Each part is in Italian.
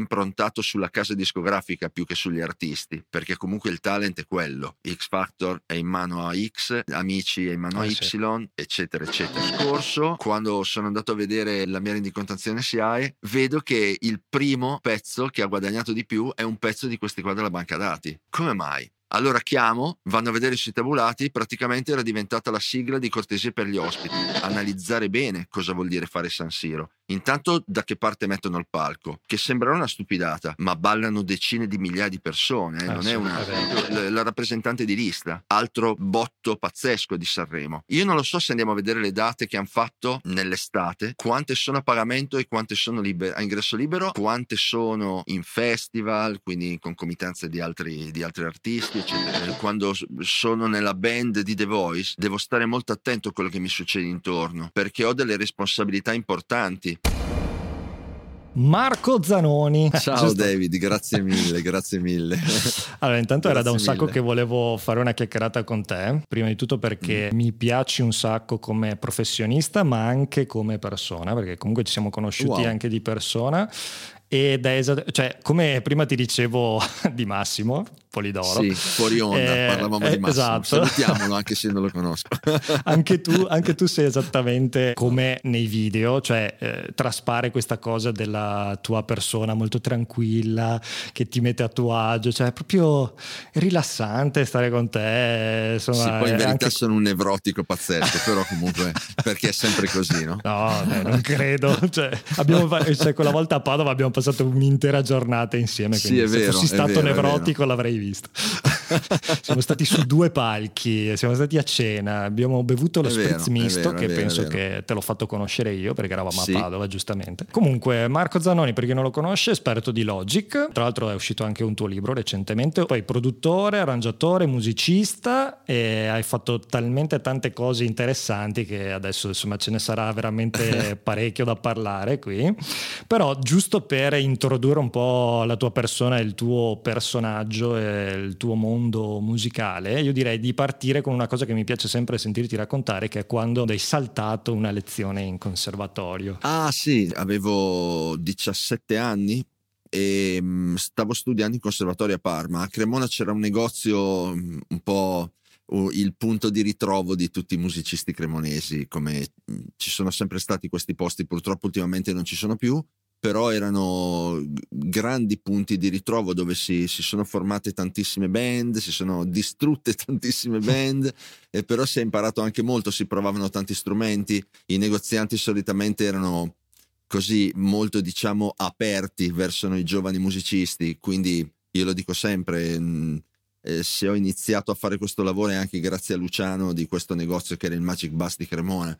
improntato sulla casa discografica più che sugli artisti, perché comunque il talent è quello. X Factor è in mano a X, Amici è in mano a Y, sì. eccetera, eccetera. Scorso, quando sono andato a vedere la mia rendicontazione SIAE, vedo che il primo pezzo che ha guadagnato di più è un pezzo di questi qua della banca dati. Come mai? Allora chiamo, vanno a vedere sui tabulati, praticamente era diventata la sigla di cortesia per gli ospiti. Analizzare bene cosa vuol dire fare San Siro. Intanto da che parte mettono il palco, che sembrerà una stupidata, ma ballano decine di migliaia di persone, eh? non è una la, la rappresentante di lista, altro botto pazzesco di Sanremo. Io non lo so se andiamo a vedere le date che hanno fatto nell'estate, quante sono a pagamento e quante sono liber- a ingresso libero, quante sono in festival, quindi in concomitanza di altri, di altri artisti, eccetera. Quando sono nella band di The Voice, devo stare molto attento a quello che mi succede intorno, perché ho delle responsabilità importanti. Marco Zanoni. Ciao Giusto? David, grazie mille, grazie mille. Allora, intanto grazie era da un sacco mille. che volevo fare una chiacchierata con te, prima di tutto perché mm. mi piaci un sacco come professionista, ma anche come persona, perché comunque ci siamo conosciuti wow. anche di persona ed è esatto, cioè, come prima ti dicevo di Massimo Polidoro. Sì, fuori onda, eh, parlavamo eh, di Massimo. Esatto. Salutiamolo anche se non lo conosco. anche, tu, anche, tu, sei esattamente come nei video, cioè eh, traspare questa cosa della tua persona molto tranquilla, che ti mette a tuo agio, cioè è proprio rilassante stare con te. Insomma, sì, poi in verità anche... sono un nevrotico pazzesco, però comunque perché è sempre così, no? No, non credo. Cioè, abbiamo, cioè, quella volta a Padova abbiamo passato un'intera giornata insieme. Sì, è vero, se fossi stato vero, nevrotico l'avrei visto. siamo stati su due palchi, siamo stati a cena, abbiamo bevuto lo è spritz vero, misto vero, che vero, penso che te l'ho fatto conoscere io perché eravamo sì. a Padova giustamente. Comunque Marco Zanoni per chi non lo conosce è esperto di Logic, tra l'altro è uscito anche un tuo libro recentemente, poi produttore, arrangiatore, musicista e hai fatto talmente tante cose interessanti che adesso insomma ce ne sarà veramente parecchio da parlare qui, però giusto per per introdurre un po' la tua persona, il tuo personaggio e il tuo mondo musicale, io direi di partire con una cosa che mi piace sempre sentirti raccontare, che è quando hai saltato una lezione in conservatorio. Ah sì, avevo 17 anni e mm, stavo studiando in conservatorio a Parma. A Cremona c'era un negozio mm, un po' il punto di ritrovo di tutti i musicisti cremonesi, come mm, ci sono sempre stati questi posti, purtroppo ultimamente non ci sono più però erano grandi punti di ritrovo dove si, si, sono formate tantissime band, si sono distrutte tantissime band, e però si è imparato anche molto, si provavano tanti strumenti, i negozianti solitamente erano così molto diciamo aperti verso noi giovani musicisti, quindi io lo dico sempre, mm, eh, se ho iniziato a fare questo lavoro è anche grazie a Luciano di questo negozio che era il Magic Bus di Cremona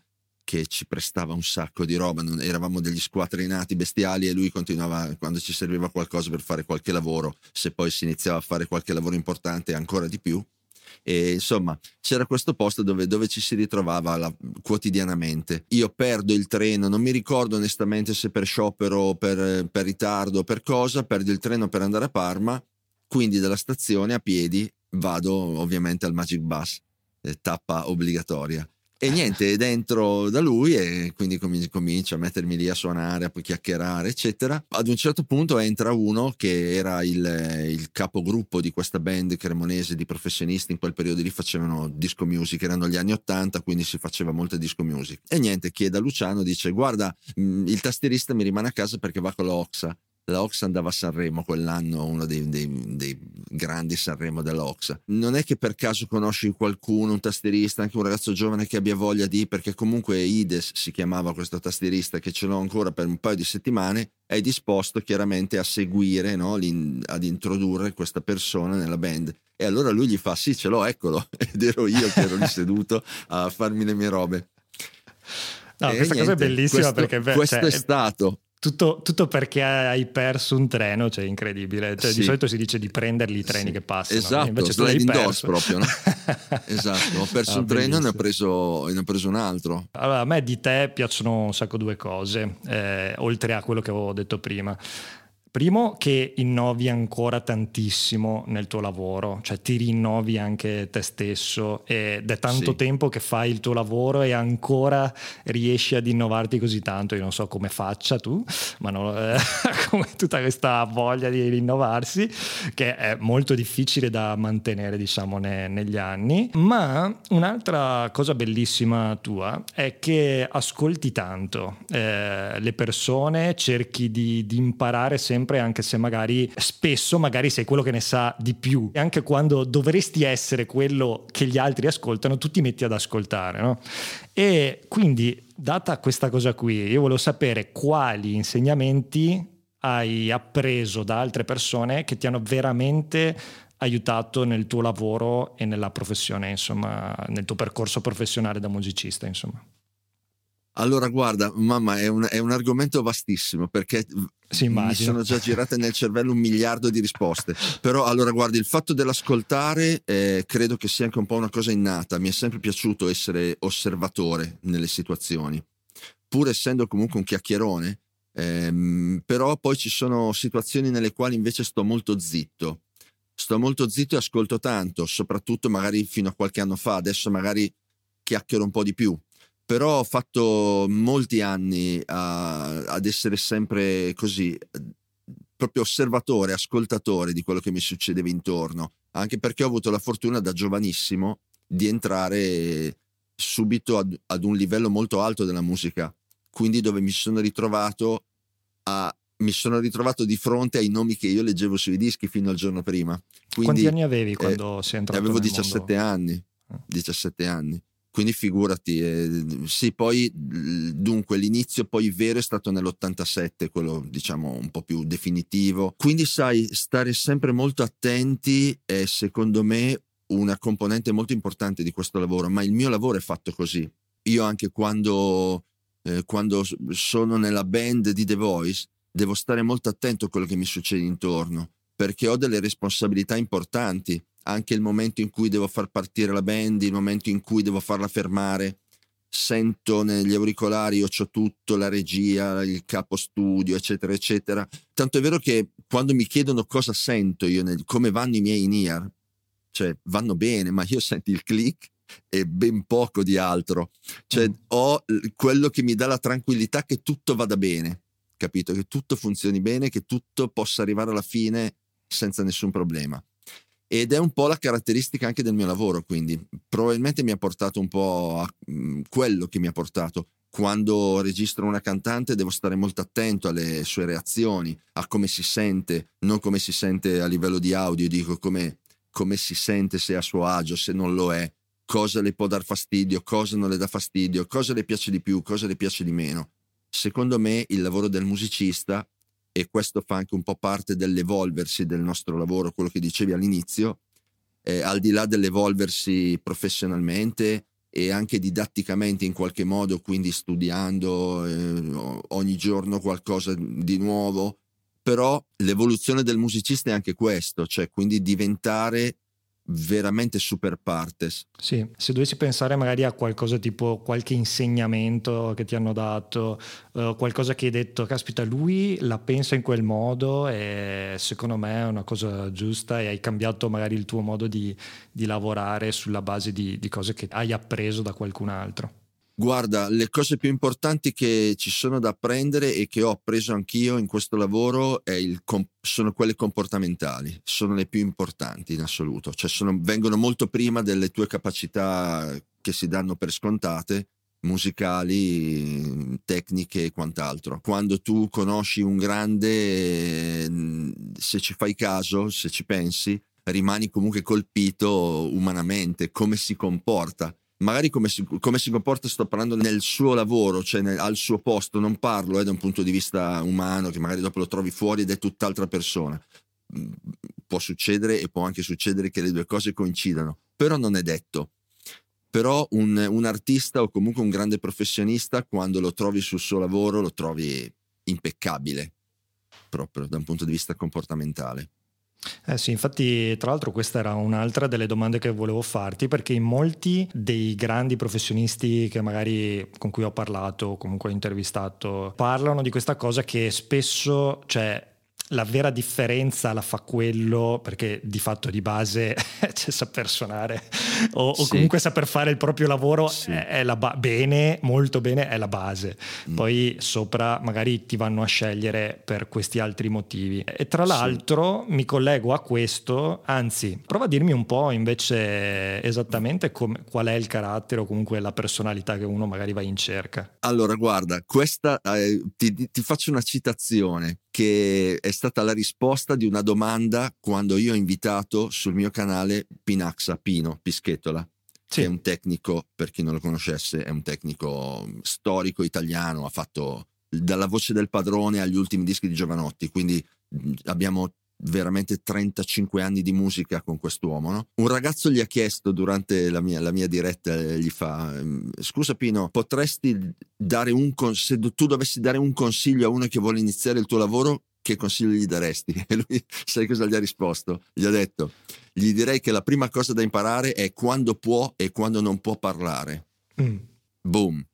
che ci prestava un sacco di roba, non, eravamo degli squatrinati bestiali e lui continuava quando ci serviva qualcosa per fare qualche lavoro, se poi si iniziava a fare qualche lavoro importante ancora di più. E insomma, c'era questo posto dove, dove ci si ritrovava la, quotidianamente. Io perdo il treno, non mi ricordo onestamente se per sciopero, per, per ritardo, per cosa, perdo il treno per andare a Parma, quindi dalla stazione a piedi vado ovviamente al Magic Bus, eh, tappa obbligatoria e niente, dentro da lui e quindi comincio a mettermi lì a suonare, a poi chiacchierare, eccetera. Ad un certo punto entra uno che era il, il capogruppo di questa band cremonese di professionisti, in quel periodo lì facevano disco music, erano gli anni 80, quindi si faceva molta disco music. E niente, chiede a Luciano, dice guarda, il tastierista mi rimane a casa perché va con l'Oxa la Ox andava a Sanremo quell'anno, uno dei, dei, dei grandi Sanremo dell'Ox. Non è che per caso conosci qualcuno, un tastierista, anche un ragazzo giovane che abbia voglia di, perché comunque Ides si chiamava questo tastierista, che ce l'ho ancora per un paio di settimane, è disposto chiaramente a seguire, no? ad introdurre questa persona nella band. E allora lui gli fa: Sì, ce l'ho, eccolo. Ed ero io che ero lì seduto a farmi le mie robe. No, e questa niente, cosa è bellissima questo, perché questo cioè, è stato tutto, tutto, perché hai perso un treno, cioè incredibile. Cioè, sì. Di solito si dice di prenderli i treni sì. che passano. Esatto, invece sliding doors proprio, no? esatto, ho perso ah, un treno e ne ho, preso, ne ho, preso, un altro. Allora, a me di te piacciono un sacco due cose, eh, oltre a quello che avevo detto prima. Primo che innovi ancora tantissimo nel tuo lavoro, cioè ti rinnovi anche te stesso ed è tanto sì. tempo che fai il tuo lavoro e ancora riesci ad innovarti così tanto. Io non so come faccia tu, ma non, eh, come tutta questa voglia di rinnovarsi che è molto difficile da mantenere diciamo ne, negli anni. Ma un'altra cosa bellissima tua è che ascolti tanto eh, le persone, cerchi di, di imparare sempre sempre, anche se magari spesso magari sei quello che ne sa di più. E anche quando dovresti essere quello che gli altri ascoltano, tu ti metti ad ascoltare, no? E quindi, data questa cosa qui, io volevo sapere quali insegnamenti hai appreso da altre persone che ti hanno veramente aiutato nel tuo lavoro e nella professione, insomma, nel tuo percorso professionale da musicista, insomma. Allora, guarda, mamma, è un, è un argomento vastissimo perché sì, mi sono già girate nel cervello un miliardo di risposte. Però, allora, guardi, il fatto dell'ascoltare eh, credo che sia anche un po' una cosa innata. Mi è sempre piaciuto essere osservatore nelle situazioni, pur essendo comunque un chiacchierone. Ehm, però poi ci sono situazioni nelle quali invece sto molto zitto. Sto molto zitto e ascolto tanto, soprattutto magari fino a qualche anno fa. Adesso magari chiacchiero un po' di più però ho fatto molti anni a, ad essere sempre così, proprio osservatore, ascoltatore di quello che mi succedeva intorno, anche perché ho avuto la fortuna da giovanissimo di entrare subito ad, ad un livello molto alto della musica, quindi dove mi sono ritrovato a mi sono ritrovato di fronte ai nomi che io leggevo sui dischi fino al giorno prima. Quindi, Quanti anni avevi quando eh, sei entrato? Avevo 17 mondo? anni. 17 ah. anni. Quindi figurati, eh, sì, poi dunque l'inizio poi vero è stato nell'87, quello diciamo un po' più definitivo. Quindi sai, stare sempre molto attenti è secondo me una componente molto importante di questo lavoro, ma il mio lavoro è fatto così. Io anche quando, eh, quando sono nella band di The Voice devo stare molto attento a quello che mi succede intorno, perché ho delle responsabilità importanti anche il momento in cui devo far partire la band, il momento in cui devo farla fermare, sento negli auricolari, io ho tutto, la regia, il capo studio, eccetera, eccetera. Tanto è vero che quando mi chiedono cosa sento io, nel, come vanno i miei in-ear, cioè vanno bene, ma io sento il click e ben poco di altro. Cioè mm. ho quello che mi dà la tranquillità che tutto vada bene, capito? Che tutto funzioni bene, che tutto possa arrivare alla fine senza nessun problema ed è un po' la caratteristica anche del mio lavoro, quindi probabilmente mi ha portato un po' a mm, quello che mi ha portato. Quando registro una cantante devo stare molto attento alle sue reazioni, a come si sente, non come si sente a livello di audio, dico come, come si sente se è a suo agio, se non lo è, cosa le può dar fastidio, cosa non le dà fastidio, cosa le piace di più, cosa le piace di meno. Secondo me il lavoro del musicista e questo fa anche un po' parte dell'evolversi del nostro lavoro, quello che dicevi all'inizio, eh, al di là dell'evolversi professionalmente e anche didatticamente in qualche modo, quindi studiando eh, ogni giorno qualcosa di nuovo, però l'evoluzione del musicista è anche questo, cioè quindi diventare veramente super partes. Sì, se dovessi pensare magari a qualcosa tipo qualche insegnamento che ti hanno dato, uh, qualcosa che hai detto, caspita, lui la pensa in quel modo e secondo me è una cosa giusta e hai cambiato magari il tuo modo di, di lavorare sulla base di, di cose che hai appreso da qualcun altro. Guarda, le cose più importanti che ci sono da apprendere e che ho appreso anch'io in questo lavoro comp- sono quelle comportamentali, sono le più importanti in assoluto, cioè sono, vengono molto prima delle tue capacità che si danno per scontate, musicali, tecniche e quant'altro. Quando tu conosci un grande, se ci fai caso, se ci pensi, rimani comunque colpito umanamente, come si comporta magari come si, come si, comporta, sto parlando nel suo lavoro, cioè nel, al suo posto, non parlo eh, da un punto di vista umano, che magari dopo lo trovi fuori ed è tutt'altra persona. Mm, può succedere e può anche succedere che le due cose coincidano, però non è detto. Però un, un artista o comunque un grande professionista, quando lo trovi sul suo lavoro, lo trovi impeccabile, proprio da un punto di vista comportamentale. Eh sì, infatti tra l'altro questa era un'altra delle domande che volevo farti perché in molti dei grandi professionisti magari con cui ho parlato comunque ho intervistato parlano di questa cosa che spesso, cioè la vera differenza la fa quello perché di fatto di base c'è saper suonare o, sì. o, comunque saper fare il proprio lavoro sì. è, la ba- bene, molto bene, è la base. Mm. Poi sopra magari ti vanno a scegliere per questi altri motivi. E tra l'altro sì. mi collego a questo, anzi, prova a dirmi un po' invece esattamente com- qual è il carattere o comunque la personalità che uno magari va in cerca. Allora, guarda, questa eh, ti, ti faccio una citazione che è stata la risposta di una domanda quando io ho invitato sul mio canale Pinaxa Pino Pischettola. Sì. Che è un tecnico, per chi non lo conoscesse, è un tecnico storico italiano, ha fatto dalla voce del padrone agli ultimi dischi di Giovanotti, quindi abbiamo veramente 35 anni di musica con quest'uomo. No? Un ragazzo gli ha chiesto durante la mia, la mia diretta, eh, gli fa, mm, scusa Pino, potresti dare un consiglio, se tu dovessi dare un consiglio a uno che vuole iniziare il tuo lavoro, che consiglio gli daresti? E lui, sai cosa gli ha risposto? Gli ha detto, gli direi che la prima cosa da imparare è quando può e quando non può parlare. Mm. Boom.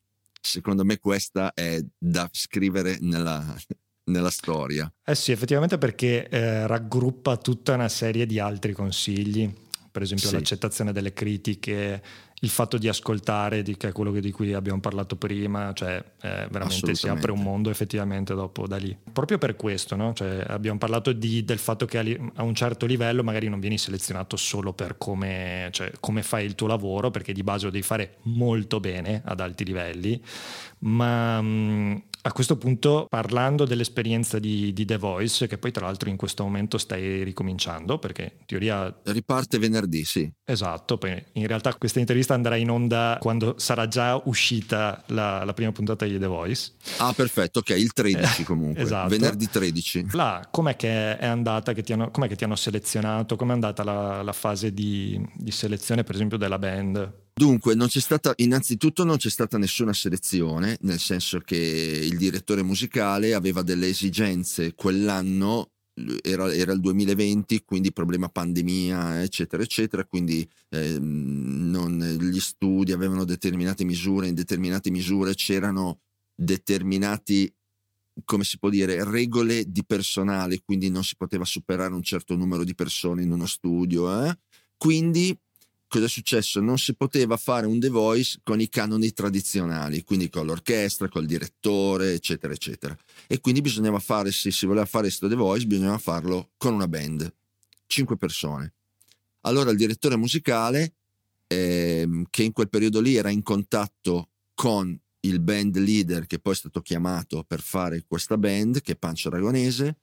Secondo me questa è da scrivere nella, nella storia. Eh sì, effettivamente perché eh, raggruppa tutta una serie di altri consigli, per esempio sì. l'accettazione delle critiche, il fatto di ascoltare, di, che è quello di cui abbiamo parlato prima, cioè eh, veramente si apre un mondo effettivamente dopo da lì. Proprio per questo, no? cioè, abbiamo parlato di, del fatto che a un certo livello magari non vieni selezionato solo per come, cioè, come fai il tuo lavoro, perché di base lo devi fare molto bene ad alti livelli, ma mh, a questo punto, parlando dell'esperienza di, di, The Voice, che poi tra l'altro in questo momento stai ricominciando, perché in teoria... Riparte venerdì, sì. Esatto, poi in realtà questa intervista andrà in onda quando sarà già uscita la, la prima puntata di The Voice. Ah, perfetto, ok, il 13 comunque, esatto. venerdì 13. Là, com'è che è andata, che ti hanno, com'è che ti hanno selezionato, com'è andata la, la fase di, di selezione per esempio della band? Dunque, non c'è stata, innanzitutto non c'è stata nessuna selezione, nel senso che il direttore musicale aveva delle esigenze quell'anno, era, era il 2020, quindi problema pandemia, eccetera, eccetera, quindi eh, non, gli studi avevano determinate misure, in determinate misure c'erano determinati come si può dire, regole di personale, quindi non si poteva superare un certo numero di persone in uno studio. Eh? Quindi cosa è successo? Non si poteva fare un The Voice con i canoni tradizionali, quindi con l'orchestra, col direttore, eccetera, eccetera. E quindi bisognava fare, se si voleva fare questo The Voice, bisognava farlo con una band, cinque persone. Allora il direttore musicale, eh, che in quel periodo lì era in contatto con il band leader che poi è stato chiamato per fare questa band, che è Pancio Aragonese,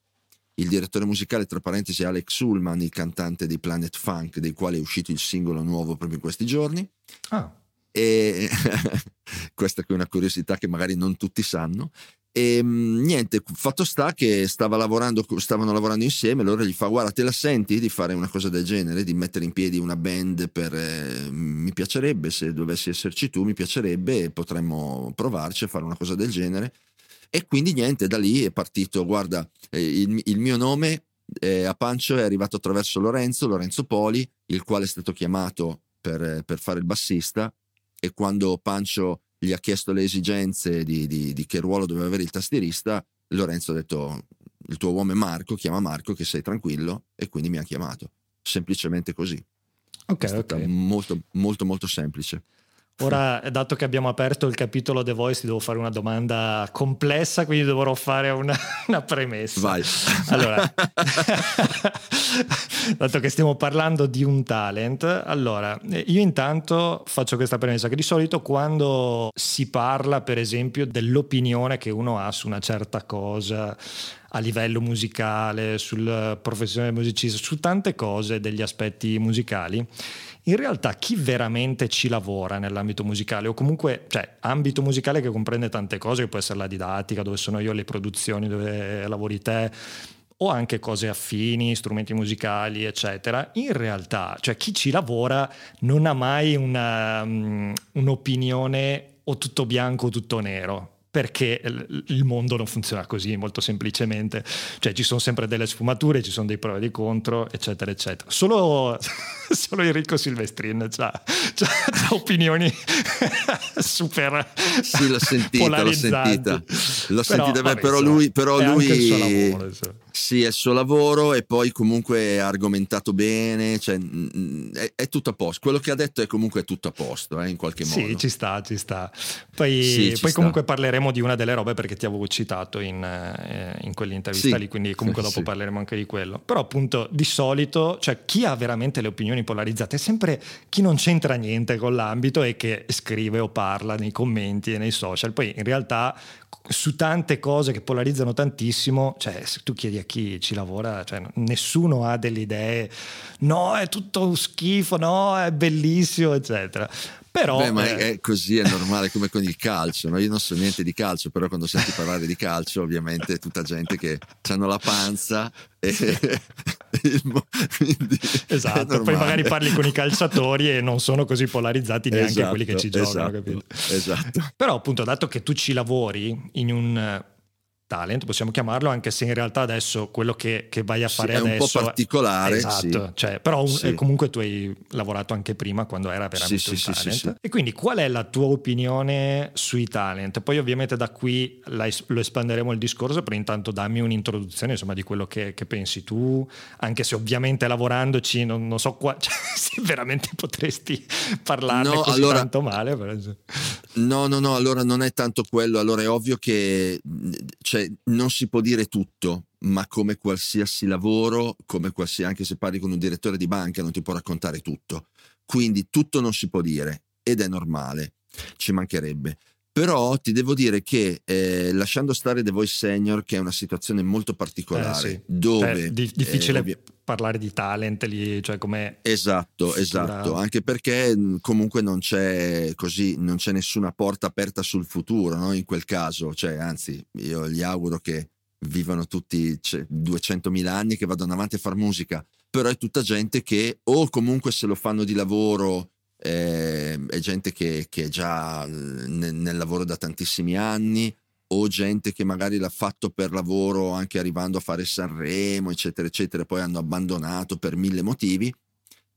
il direttore musicale, tra parentesi, Alex Ullman, il cantante dei Planet Funk, dei quali è uscito il singolo nuovo proprio in questi giorni. Ah. E questa è una curiosità che magari non tutti sanno. E ehm, niente, fatto sta che stava lavorando, stavano lavorando insieme, allora gli fa guarda te la senti di fare una cosa del genere, di mettere in piedi una band per... Eh, mi piacerebbe, se dovessi esserci tu mi piacerebbe, potremmo provarci a fare una cosa del genere. E quindi niente, da lì è partito, guarda, eh, il, il mio nome eh, a Pancio è arrivato attraverso Lorenzo, Lorenzo Poli, il quale è stato chiamato per, per fare il bassista e quando Pancio gli ha chiesto le esigenze di, di, di, che ruolo doveva avere il tastierista, Lorenzo ha detto il tuo uomo è Marco, chiama Marco che sei tranquillo e quindi mi ha chiamato. Semplicemente così. Ok, ok. Molto, molto, molto semplice. Ora, dato che abbiamo aperto il capitolo The Voice, ti devo fare una domanda complessa, quindi dovrò fare una, una premessa. Vai. Allora, dato che stiamo parlando di un talent, allora, io intanto faccio questa premessa, che di solito quando si parla, per esempio, dell'opinione che uno ha su una certa cosa, a livello musicale, sul professione del musicista, su tante cose degli aspetti musicali, in realtà chi veramente ci lavora nell'ambito musicale o comunque, cioè, ambito musicale che comprende tante cose, che può essere la didattica, dove sono io, le produzioni, dove lavori te, o anche cose affini, strumenti musicali, eccetera. In realtà, cioè chi ci lavora non ha mai una, um, un'opinione o tutto bianco o tutto nero perché il mondo non funziona così molto semplicemente, cioè ci sono sempre delle sfumature, ci sono dei pro e dei contro, eccetera, eccetera. Solo, solo Enrico Silvestrin ha opinioni super sì, l'ho sentita, l'ho sentita, l'ho però, sentita vabbè, però lui, però lui... Lavoro, Sì, è il suo lavoro e poi comunque è argomentato bene, cioè, è, è, tutto a posto. Quello che ha detto è comunque tutto a posto, eh, in qualche modo. Sì, ci sta, ci sta. Poi, sì, poi sta. comunque parleremo di una delle robe perché ti avevo citato in, eh, in quell'intervista sì. lì, quindi comunque dopo sì. parleremo anche di quello. Però appunto di solito, cioè chi ha veramente le opinioni polarizzate è sempre chi non c'entra niente con l'ambito e che scrive o parla nei commenti e nei social. Poi in realtà su tante cose che polarizzano tantissimo, cioè se tu chiedi a chi ci lavora, cioè, nessuno ha delle idee, no è tutto schifo, no è bellissimo, eccetera. Però, Beh, ma eh... è così, è normale come con il calcio. No? Io non so niente di calcio, però quando senti parlare di calcio, ovviamente è tutta gente che hanno la panza e esatto, poi magari parli con i calciatori e non sono così polarizzati neanche esatto, quelli che ci giocano. Esatto, esatto. Però appunto, dato che tu ci lavori in un talent, possiamo chiamarlo, anche se in realtà adesso quello che, che vai a fare sì, adesso è un po' particolare. Esatto, sì. cioè, però sì. comunque tu hai lavorato anche prima quando era veramente un talent. E quindi qual è la tua opinione sui talent? Poi ovviamente da qui la, lo espanderemo il discorso, però intanto dammi un'introduzione insomma di quello che, che pensi tu, anche se ovviamente lavorandoci non, non so qua, cioè, se veramente potresti parlarne no, così allora, tanto male. Però... No, no, no, allora non è tanto quello, allora è ovvio che cioè, non si può dire tutto, ma come qualsiasi lavoro, come qualsiasi, anche se parli con un direttore di banca, non ti può raccontare tutto. Quindi tutto non si può dire ed è normale, ci mancherebbe. Però ti devo dire che eh, lasciando stare The Voice Senior, che è una situazione molto particolare, eh, sì. dove... Cioè, di, difficile eh, parlare di talent lì, cioè come... Esatto, struttura. esatto, anche perché comunque non c'è così, non c'è nessuna porta aperta sul futuro, no? In quel caso, cioè, anzi, io gli auguro che vivano tutti cioè, 200.000 anni, che vadano avanti a fare musica, però è tutta gente che o comunque se lo fanno di lavoro eh, è gente che, che è già nel, nel, lavoro da tantissimi anni o gente che magari l'ha fatto per lavoro anche arrivando a fare Sanremo, eccetera, eccetera, poi hanno abbandonato per mille motivi.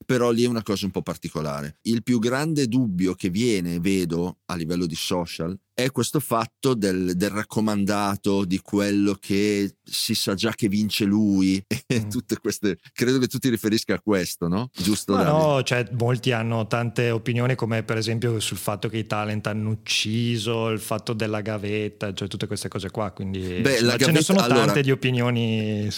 Però lì è una cosa un po' particolare. Il più grande dubbio che viene, vedo, a livello di social, è questo fatto del, del, raccomandato, di quello che si sa già che vince lui e mm. tutte queste... Credo che tu ti riferisca a questo, no? Giusto? Ma no, cioè molti hanno tante opinioni come per esempio sul fatto che i talent hanno ucciso, il fatto della gavetta, cioè tutte queste cose qua, quindi beh, insomma, gavetta, ce ne sono tante allora, di opinioni.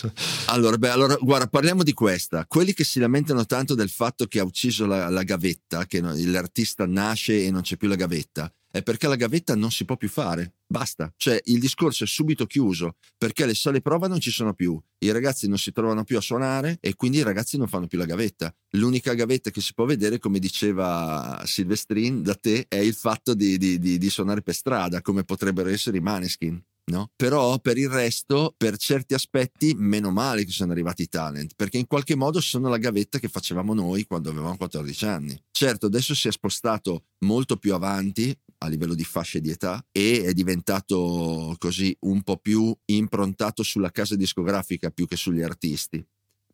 Allora, beh, allora, guarda, parliamo di questa. Quelli che si lamentano tanto del fatto che ha ucciso la, la gavetta, che l'artista nasce e non c'è più la gavetta, è perché la gavetta non si può più fare. Basta. Cioè il discorso è subito chiuso perché le sale prova non ci sono più, i ragazzi non si trovano più a suonare e quindi i ragazzi non fanno più la gavetta. L'unica gavetta che si può vedere, come diceva Silvestrin da te, è il fatto di, di, di, di suonare per strada, come potrebbero essere i Maneskin. No? Però per il resto, per certi aspetti, meno male che sono arrivati i talent, perché in qualche modo sono la gavetta che facevamo noi quando avevamo 14 anni. Certo, adesso si è spostato molto più avanti a livello di fasce di età e è diventato così un po' più improntato sulla casa discografica più che sugli artisti,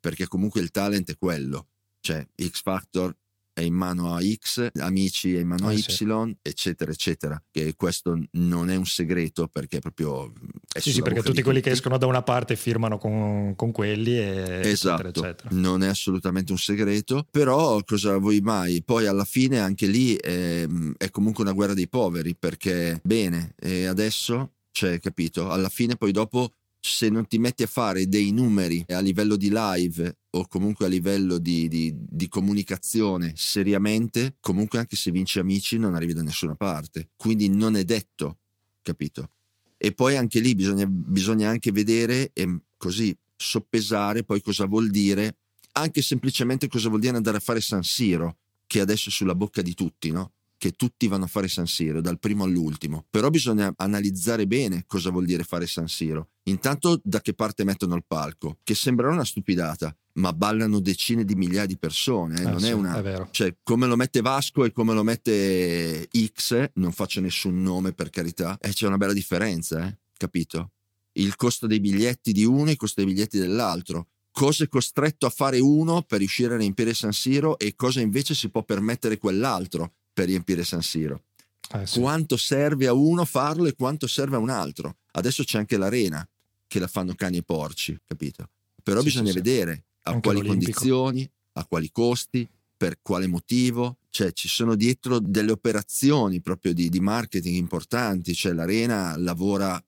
perché comunque il talent è quello, cioè X Factor è in mano a X, Amici è in mano a ah, Y, sì. eccetera, eccetera. Che questo non è un segreto perché proprio... È sì, sì, perché tutti quelli tutti. che escono da una parte firmano con, con quelli e esatto, eccetera, eccetera. Non è assolutamente un segreto, però cosa vuoi mai? Poi alla fine anche lì è, è comunque una guerra dei poveri perché bene, e adesso, cioè, capito? Alla fine poi dopo se non ti metti a fare dei numeri a livello di live o comunque a livello di, di, di, comunicazione seriamente, comunque anche se vinci amici non arrivi da nessuna parte. Quindi non è detto, capito? E poi anche lì bisogna, bisogna anche vedere e così soppesare poi cosa vuol dire, anche semplicemente cosa vuol dire andare a fare San Siro, che adesso è sulla bocca di tutti, no? Che tutti vanno a fare San Siro, dal primo all'ultimo. Però bisogna analizzare bene cosa vuol dire fare San Siro. Intanto da che parte mettono il palco, che sembrerà una stupidata, ma ballano decine di migliaia di persone, eh? non sì, è una... È cioè, come lo mette Vasco e come lo mette X, non faccio nessun nome per carità, e eh, c'è una bella differenza, eh? capito? Il costo dei biglietti di uno e il costo dei biglietti dell'altro cosa è costretto a fare uno per riuscire a riempire San Siro e cosa invece si può permettere quell'altro per riempire San Siro. Eh sì. Quanto serve a uno farlo e quanto serve a un altro. Adesso c'è anche l'arena. che la fanno cani e porci, capito? Però sì, bisogna sì, vedere a Anche quali l'Olimpico. condizioni, a quali costi, per quale motivo, cioè ci sono dietro delle operazioni proprio di, di marketing importanti, cioè l'Arena lavora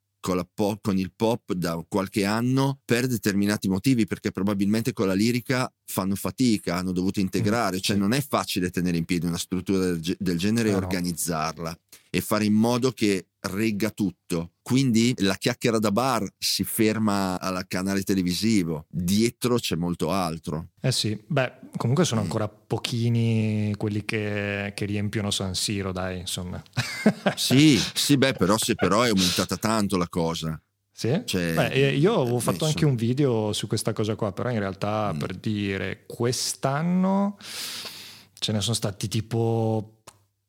pop, con, il pop da qualche anno per determinati motivi, perché probabilmente con la lirica fanno fatica, hanno dovuto integrare, mm, cioè non è facile tenere in piedi una struttura del, del genere e no. organizzarla e fare in modo che regga tutto. Quindi la chiacchiera da bar si ferma al canale televisivo, dietro c'è molto altro. Eh sì, beh, comunque sono ancora pochini quelli che, che riempiono San Siro, dai, insomma. sì, sì, beh, però, sì, però è aumentata tanto la cosa. Sì? Cioè, Beh, io avevo fatto anche un video su questa cosa qua, però in realtà mm. per dire quest'anno ce ne sono stati tipo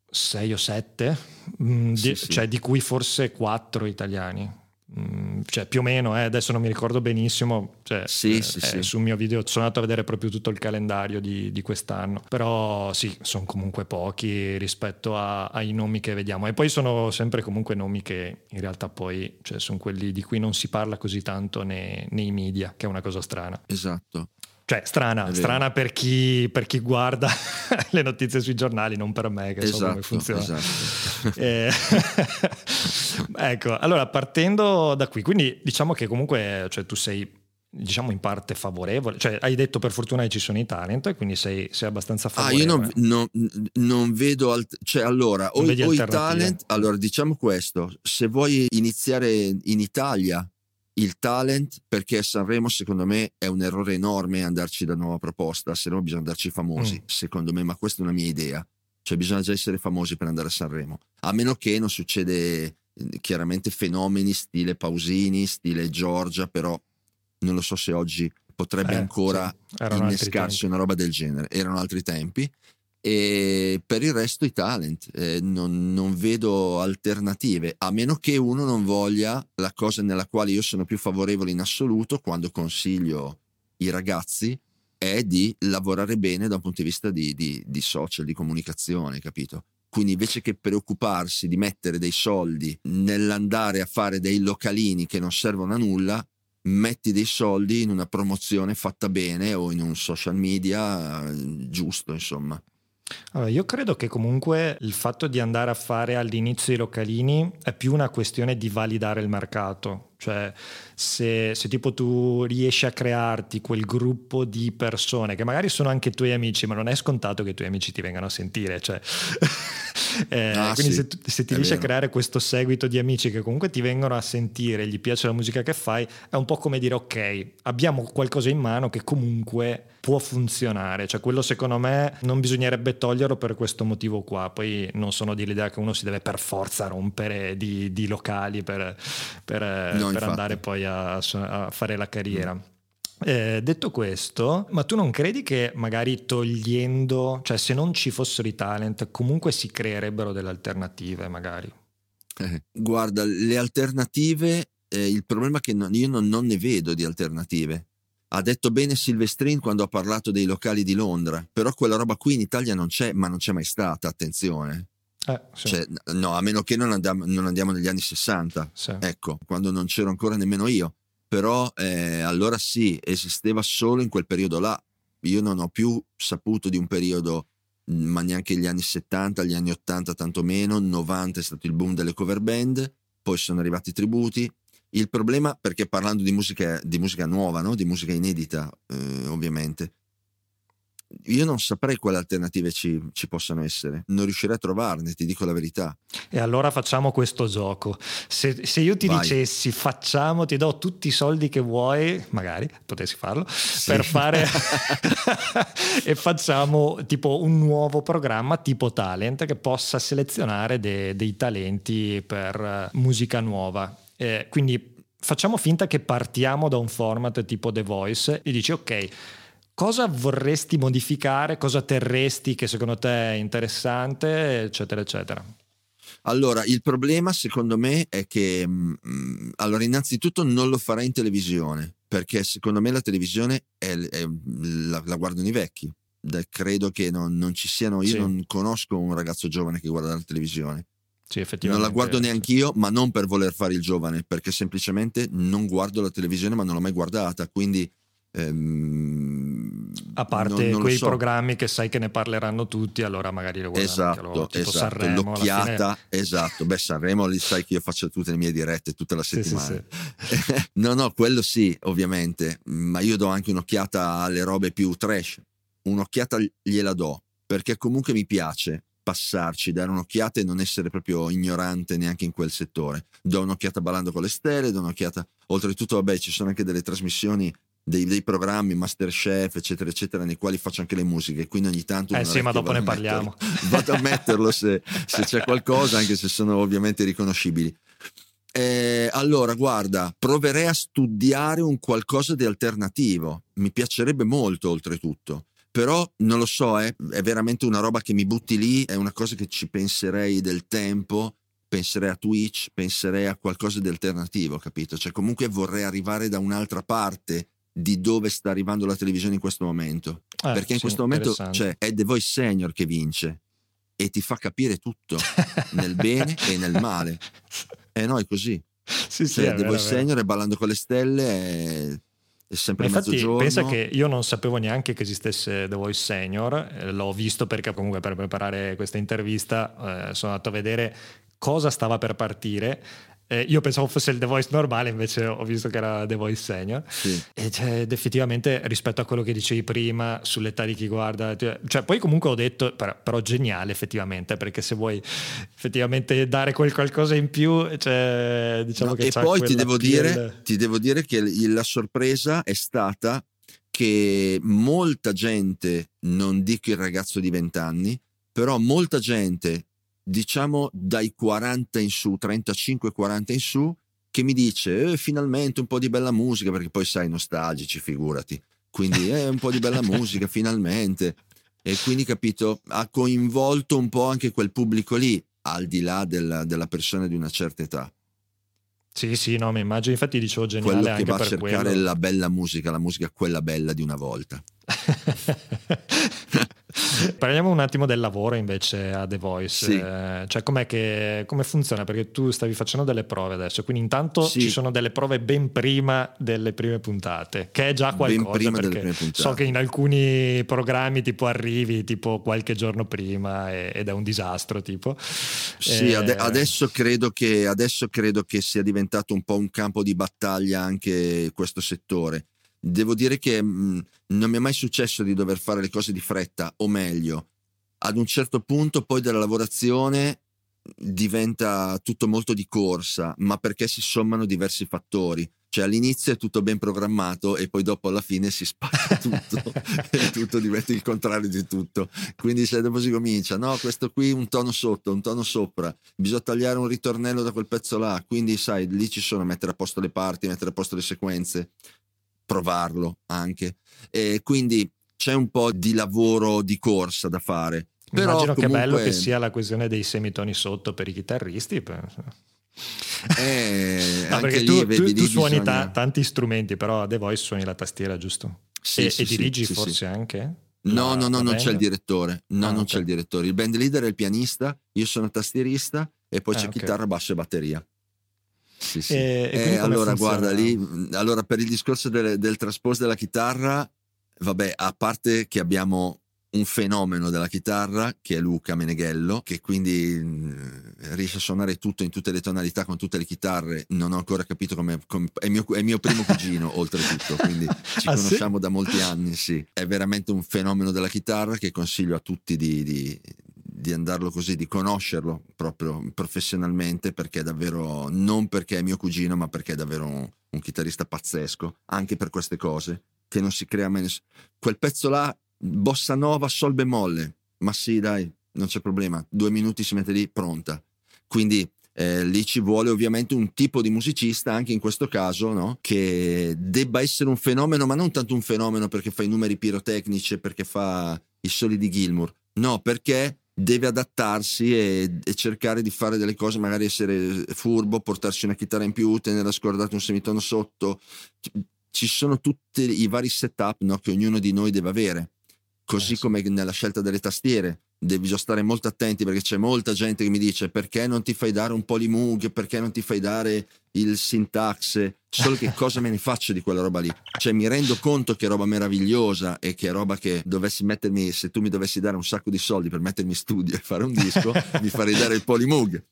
6 o 7, mm, sì, di, sì. Cioè, di cui forse 4 italiani. Mm, cioè, più o meno, eh, adesso non mi ricordo benissimo. Cioè, sì, eh, sì, sì. Sul mio video sono andato a vedere proprio tutto il calendario di, di quest'anno. Però sì, sono comunque pochi rispetto a, ai nomi che vediamo. E poi sono sempre comunque nomi che in realtà poi cioè, sono quelli di cui non si parla così tanto nei, nei media, che è una cosa strana. Esatto. Cioè, strana, strana per chi, per chi, guarda le notizie sui giornali, non per me che esatto, so come funziona. Esatto. Eh, ecco, allora partendo da qui, quindi diciamo che comunque cioè, tu sei diciamo in parte favorevole, cioè hai detto per fortuna che ci sono i talent e quindi sei, sei abbastanza favorevole. Ah, io non, non, non vedo, alt- cioè allora, o, o i talent, allora diciamo questo, se vuoi iniziare in Italia il talent perché Sanremo secondo me è un errore enorme andarci da nuova proposta, se no bisogna andarci famosi, mm. secondo me, ma questa è una mia idea. Cioè bisogna già essere famosi per andare a Sanremo, a meno che non succede eh, chiaramente fenomeni stile Pausini, stile Giorgia, però non lo so se oggi potrebbe eh, ancora sì. innescarsi una roba del genere. Erano altri tempi e per il resto i talent eh, non, non, vedo alternative a meno che uno non voglia la cosa nella quale io sono più favorevole in assoluto quando consiglio i ragazzi è di lavorare bene da un punto di vista di, di, di social, di comunicazione, capito? Quindi invece che preoccuparsi di mettere dei soldi nell'andare a fare dei localini che non servono a nulla, metti dei soldi in una promozione fatta bene o in un social media eh, giusto, insomma. Allora, io credo che comunque il fatto di andare a fare all'inizio i localini è più una questione di validare il mercato, cioè se, se, tipo tu riesci a crearti quel gruppo di persone che magari sono anche tuoi amici, ma non è scontato che i tuoi amici ti vengano a sentire, cioè, eh, ah, quindi sì, se, se, ti riesci vero. a creare questo seguito di amici che comunque ti vengono a sentire, gli piace la musica che fai, è un po' come dire ok, abbiamo qualcosa in mano che comunque può funzionare, cioè quello secondo me non bisognerebbe toglierlo per questo motivo qua, poi non sono di l'idea che uno si deve per forza rompere di, di locali per, per, no, per andare poi a, a fare la carriera. Mm. Eh, detto questo, ma tu non credi che magari togliendo, cioè se non ci fossero i talent, comunque si creerebbero delle alternative magari? Eh, guarda, le alternative, eh, il problema è che non, io non, non, ne vedo di alternative. Ha detto bene Silvestrin quando ha parlato dei locali di Londra, però quella roba qui in Italia non c'è, ma non c'è mai stata, attenzione. Eh, sì. cioè, no, a meno che non andiamo, non andiamo negli anni 60, sì. ecco, quando non c'ero ancora nemmeno io. Però eh, allora sì, esisteva solo in quel periodo là. Io non ho più saputo di un periodo, ma neanche gli anni 70, gli anni 80 tantomeno, 90 è stato il boom delle cover band, poi sono arrivati i tributi, il problema, perché parlando di musica, di musica nuova, no? di musica inedita, eh, ovviamente, io non saprei quali alternative ci, ci, possano essere, non riuscirei a trovarne, ti dico la verità. E allora facciamo questo gioco. Se, se io ti Vai. dicessi facciamo, ti do tutti i soldi che vuoi, magari potessi farlo, sì. per fare e facciamo tipo un nuovo programma tipo talent che possa selezionare de, dei talenti per musica nuova. Eh, quindi facciamo finta che partiamo da un format tipo The Voice e dici ok cosa vorresti modificare, cosa terresti che secondo te è interessante, eccetera, eccetera. Allora, il problema secondo me è che, mh, mm, allora, innanzitutto non lo farei in televisione, perché secondo me la televisione è, è, la, la, guardano i vecchi. Credo che non, non ci siano, io sì. non conosco un ragazzo giovane che guarda la televisione. Sì, non la guardo neanche io, ma non per voler fare il giovane, perché semplicemente non guardo la televisione, ma non l'ho mai guardata. Quindi Ehm, a parte non, non quei so. programmi che sai che ne parleranno tutti, allora magari lo guardano esatto, loro, tipo esatto. Sanremo, l'occhiata, esatto. Beh, Sanremo li sai che io faccio tutte le mie dirette tutta la settimana. Sì, sì, sì. no, no, quello sì, ovviamente, ma io do anche un'occhiata alle robe più trash. Un'occhiata gliela do, perché comunque mi piace passarci, dare un'occhiata e non essere proprio ignorante neanche in quel settore. Do un'occhiata ballando con le stelle, do un'occhiata. Oltretutto, vabbè, ci sono anche delle trasmissioni dei, dei, programmi Masterchef, eccetera, eccetera, nei quali faccio anche le musiche. Quindi ogni tanto. Eh sì, ma dopo ne parliamo. vado a metterlo se, se, c'è qualcosa, anche se sono ovviamente riconoscibili. Eh, allora, guarda, proverei a studiare un qualcosa di alternativo. Mi piacerebbe molto, oltretutto. Però non lo so, eh, è veramente una roba che mi butti lì, è una cosa che ci penserei del tempo penserei a Twitch, penserei a qualcosa di alternativo, capito? Cioè comunque vorrei arrivare da un'altra parte di dove sta arrivando la televisione in questo momento. Eh, Perché in sì, questo momento cioè, è The Voice Senior che vince e ti fa capire tutto, nel bene e nel male. E noi così. Sì, sì, cioè, The Voice Senior è ballando con le stelle è, è sempre infatti, mezzogiorno. Pensa che io non sapevo neanche che esistesse The Voice Senior, eh, l'ho visto perché comunque per preparare questa intervista eh, sono andato a vedere cosa stava per partire eh, io pensavo fosse il The Voice normale, invece ho visto che era The Voice Senior. Sì. E cioè, effettivamente, rispetto a quello che dicevi prima sull'età di chi guarda, cioè, cioè poi comunque ho detto, però, però, geniale effettivamente, perché se vuoi effettivamente dare quel qualcosa in più, cioè, diciamo no, che E poi ti devo, dire, ti devo dire che la sorpresa è stata che molta gente, non dico il ragazzo di 20 anni, però molta gente diciamo dai 40 in su, 35-40 in su, che mi dice eh, finalmente un po' di bella musica, perché poi sai, nostalgici, figurati. Quindi eh, un po' di bella musica, finalmente. E quindi, capito, ha coinvolto un po' anche quel pubblico lì, al di là della, della persona di una certa età. Sì, sì, no, mi immagino, infatti dicevo geniale quello che va a cercare quello. la bella musica, la musica quella bella di una volta. Parliamo un attimo del lavoro invece a The Voice, sì. eh, cioè com'è che, come funziona? Perché tu stavi facendo delle prove adesso, quindi intanto sì. ci sono delle prove ben prima delle prime puntate, che è già qualcosa perché so che in alcuni programmi tipo arrivi tipo qualche giorno prima ed è un disastro tipo. Sì, eh, adesso, credo che, adesso credo che sia diventato un po' un campo di battaglia anche questo settore devo dire che mh, mm, non mi è mai successo di dover fare le cose di fretta, o meglio, ad un certo punto poi della lavorazione diventa tutto molto di corsa, ma perché si sommano diversi fattori. Cioè all'inizio è tutto ben programmato e poi dopo alla fine si spacca tutto e tutto diventa il contrario di tutto. Quindi se dopo si comincia, no, questo qui un tono sotto, un tono sopra, bisogna tagliare un ritornello da quel pezzo là, quindi sai, lì ci sono mettere a posto le parti, mettere a posto le sequenze, provarlo anche. E quindi c'è un po' di lavoro di corsa da fare. Però Immagino comunque... che bello che sia la questione dei semitoni sotto per i chitarristi. Eh, no, perché tu, tu, tu suoni bisogna... ta- tanti strumenti, però a The Voice suoni la tastiera, giusto? Sì, e, sì, e dirigi sì, forse anche? No, no, no, non c'è il direttore. No, ah, non okay. c'è il direttore. Il band leader è il pianista, io sono tastierista e poi ah, c'è okay. chitarra, basso e batteria. Sì, sì. E, e eh, allora, funziona? guarda lì, allora per il discorso del, del traspose della chitarra, vabbè, a parte che abbiamo un fenomeno della chitarra che è Luca Meneghello che quindi mm, riesce a suonare tutto in tutte le tonalità con tutte le chitarre non ho ancora capito come, come è, mio, è, mio, primo cugino oltretutto quindi ci ah, conosciamo sì? da molti anni sì è veramente un fenomeno della chitarra che consiglio a tutti di, di, di andarlo così, di conoscerlo proprio professionalmente, perché è davvero, non perché è mio cugino, ma perché è davvero un, un chitarrista pazzesco, anche per queste cose, che non si crea mai nessuno. Quel pezzo là, bossa nova, sol bemolle, ma sì dai, non c'è problema, due minuti si mette lì, pronta. Quindi eh, lì ci vuole ovviamente un tipo di musicista, anche in questo caso, no? che debba essere un fenomeno, ma non tanto un fenomeno perché fa i numeri pirotecnici perché fa i soli di Gilmour, no, perché deve adattarsi e, e, cercare di fare delle cose, magari essere furbo, portarsi una chitarra in più, tenere scordato un semitono sotto. Ci sono tutti i vari setup no, che ognuno di noi deve avere, così eh, come nella scelta delle tastiere. Devi già stare molto attenti perché c'è molta gente che mi dice perché non ti fai dare un polymug, perché non ti fai dare il syntax, solo che cosa me ne faccio di quella roba lì? Cioè mi rendo conto che è roba meravigliosa e che è roba che dovessi mettermi, se tu mi dovessi dare un sacco di soldi per mettermi in studio e fare un disco, mi farei dare il polymug,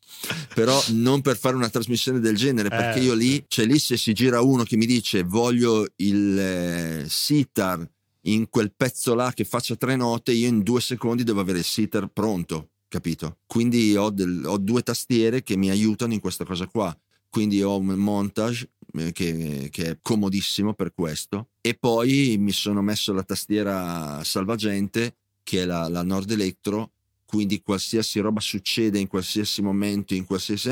però non per fare una trasmissione del genere, perché io lì, cioè lì se si gira uno che mi dice voglio il eh, sitar in quel pezzo là che faccia tre note, io in due secondi devo avere il sitar pronto, capito? Quindi ho, del, ho due tastiere che mi aiutano in questa cosa qua. Quindi ho un montage eh, che, che, è comodissimo per questo. E poi mi sono messo la tastiera salvagente, che è la, la Nord Electro, quindi qualsiasi roba succede in qualsiasi momento, in qualsiasi...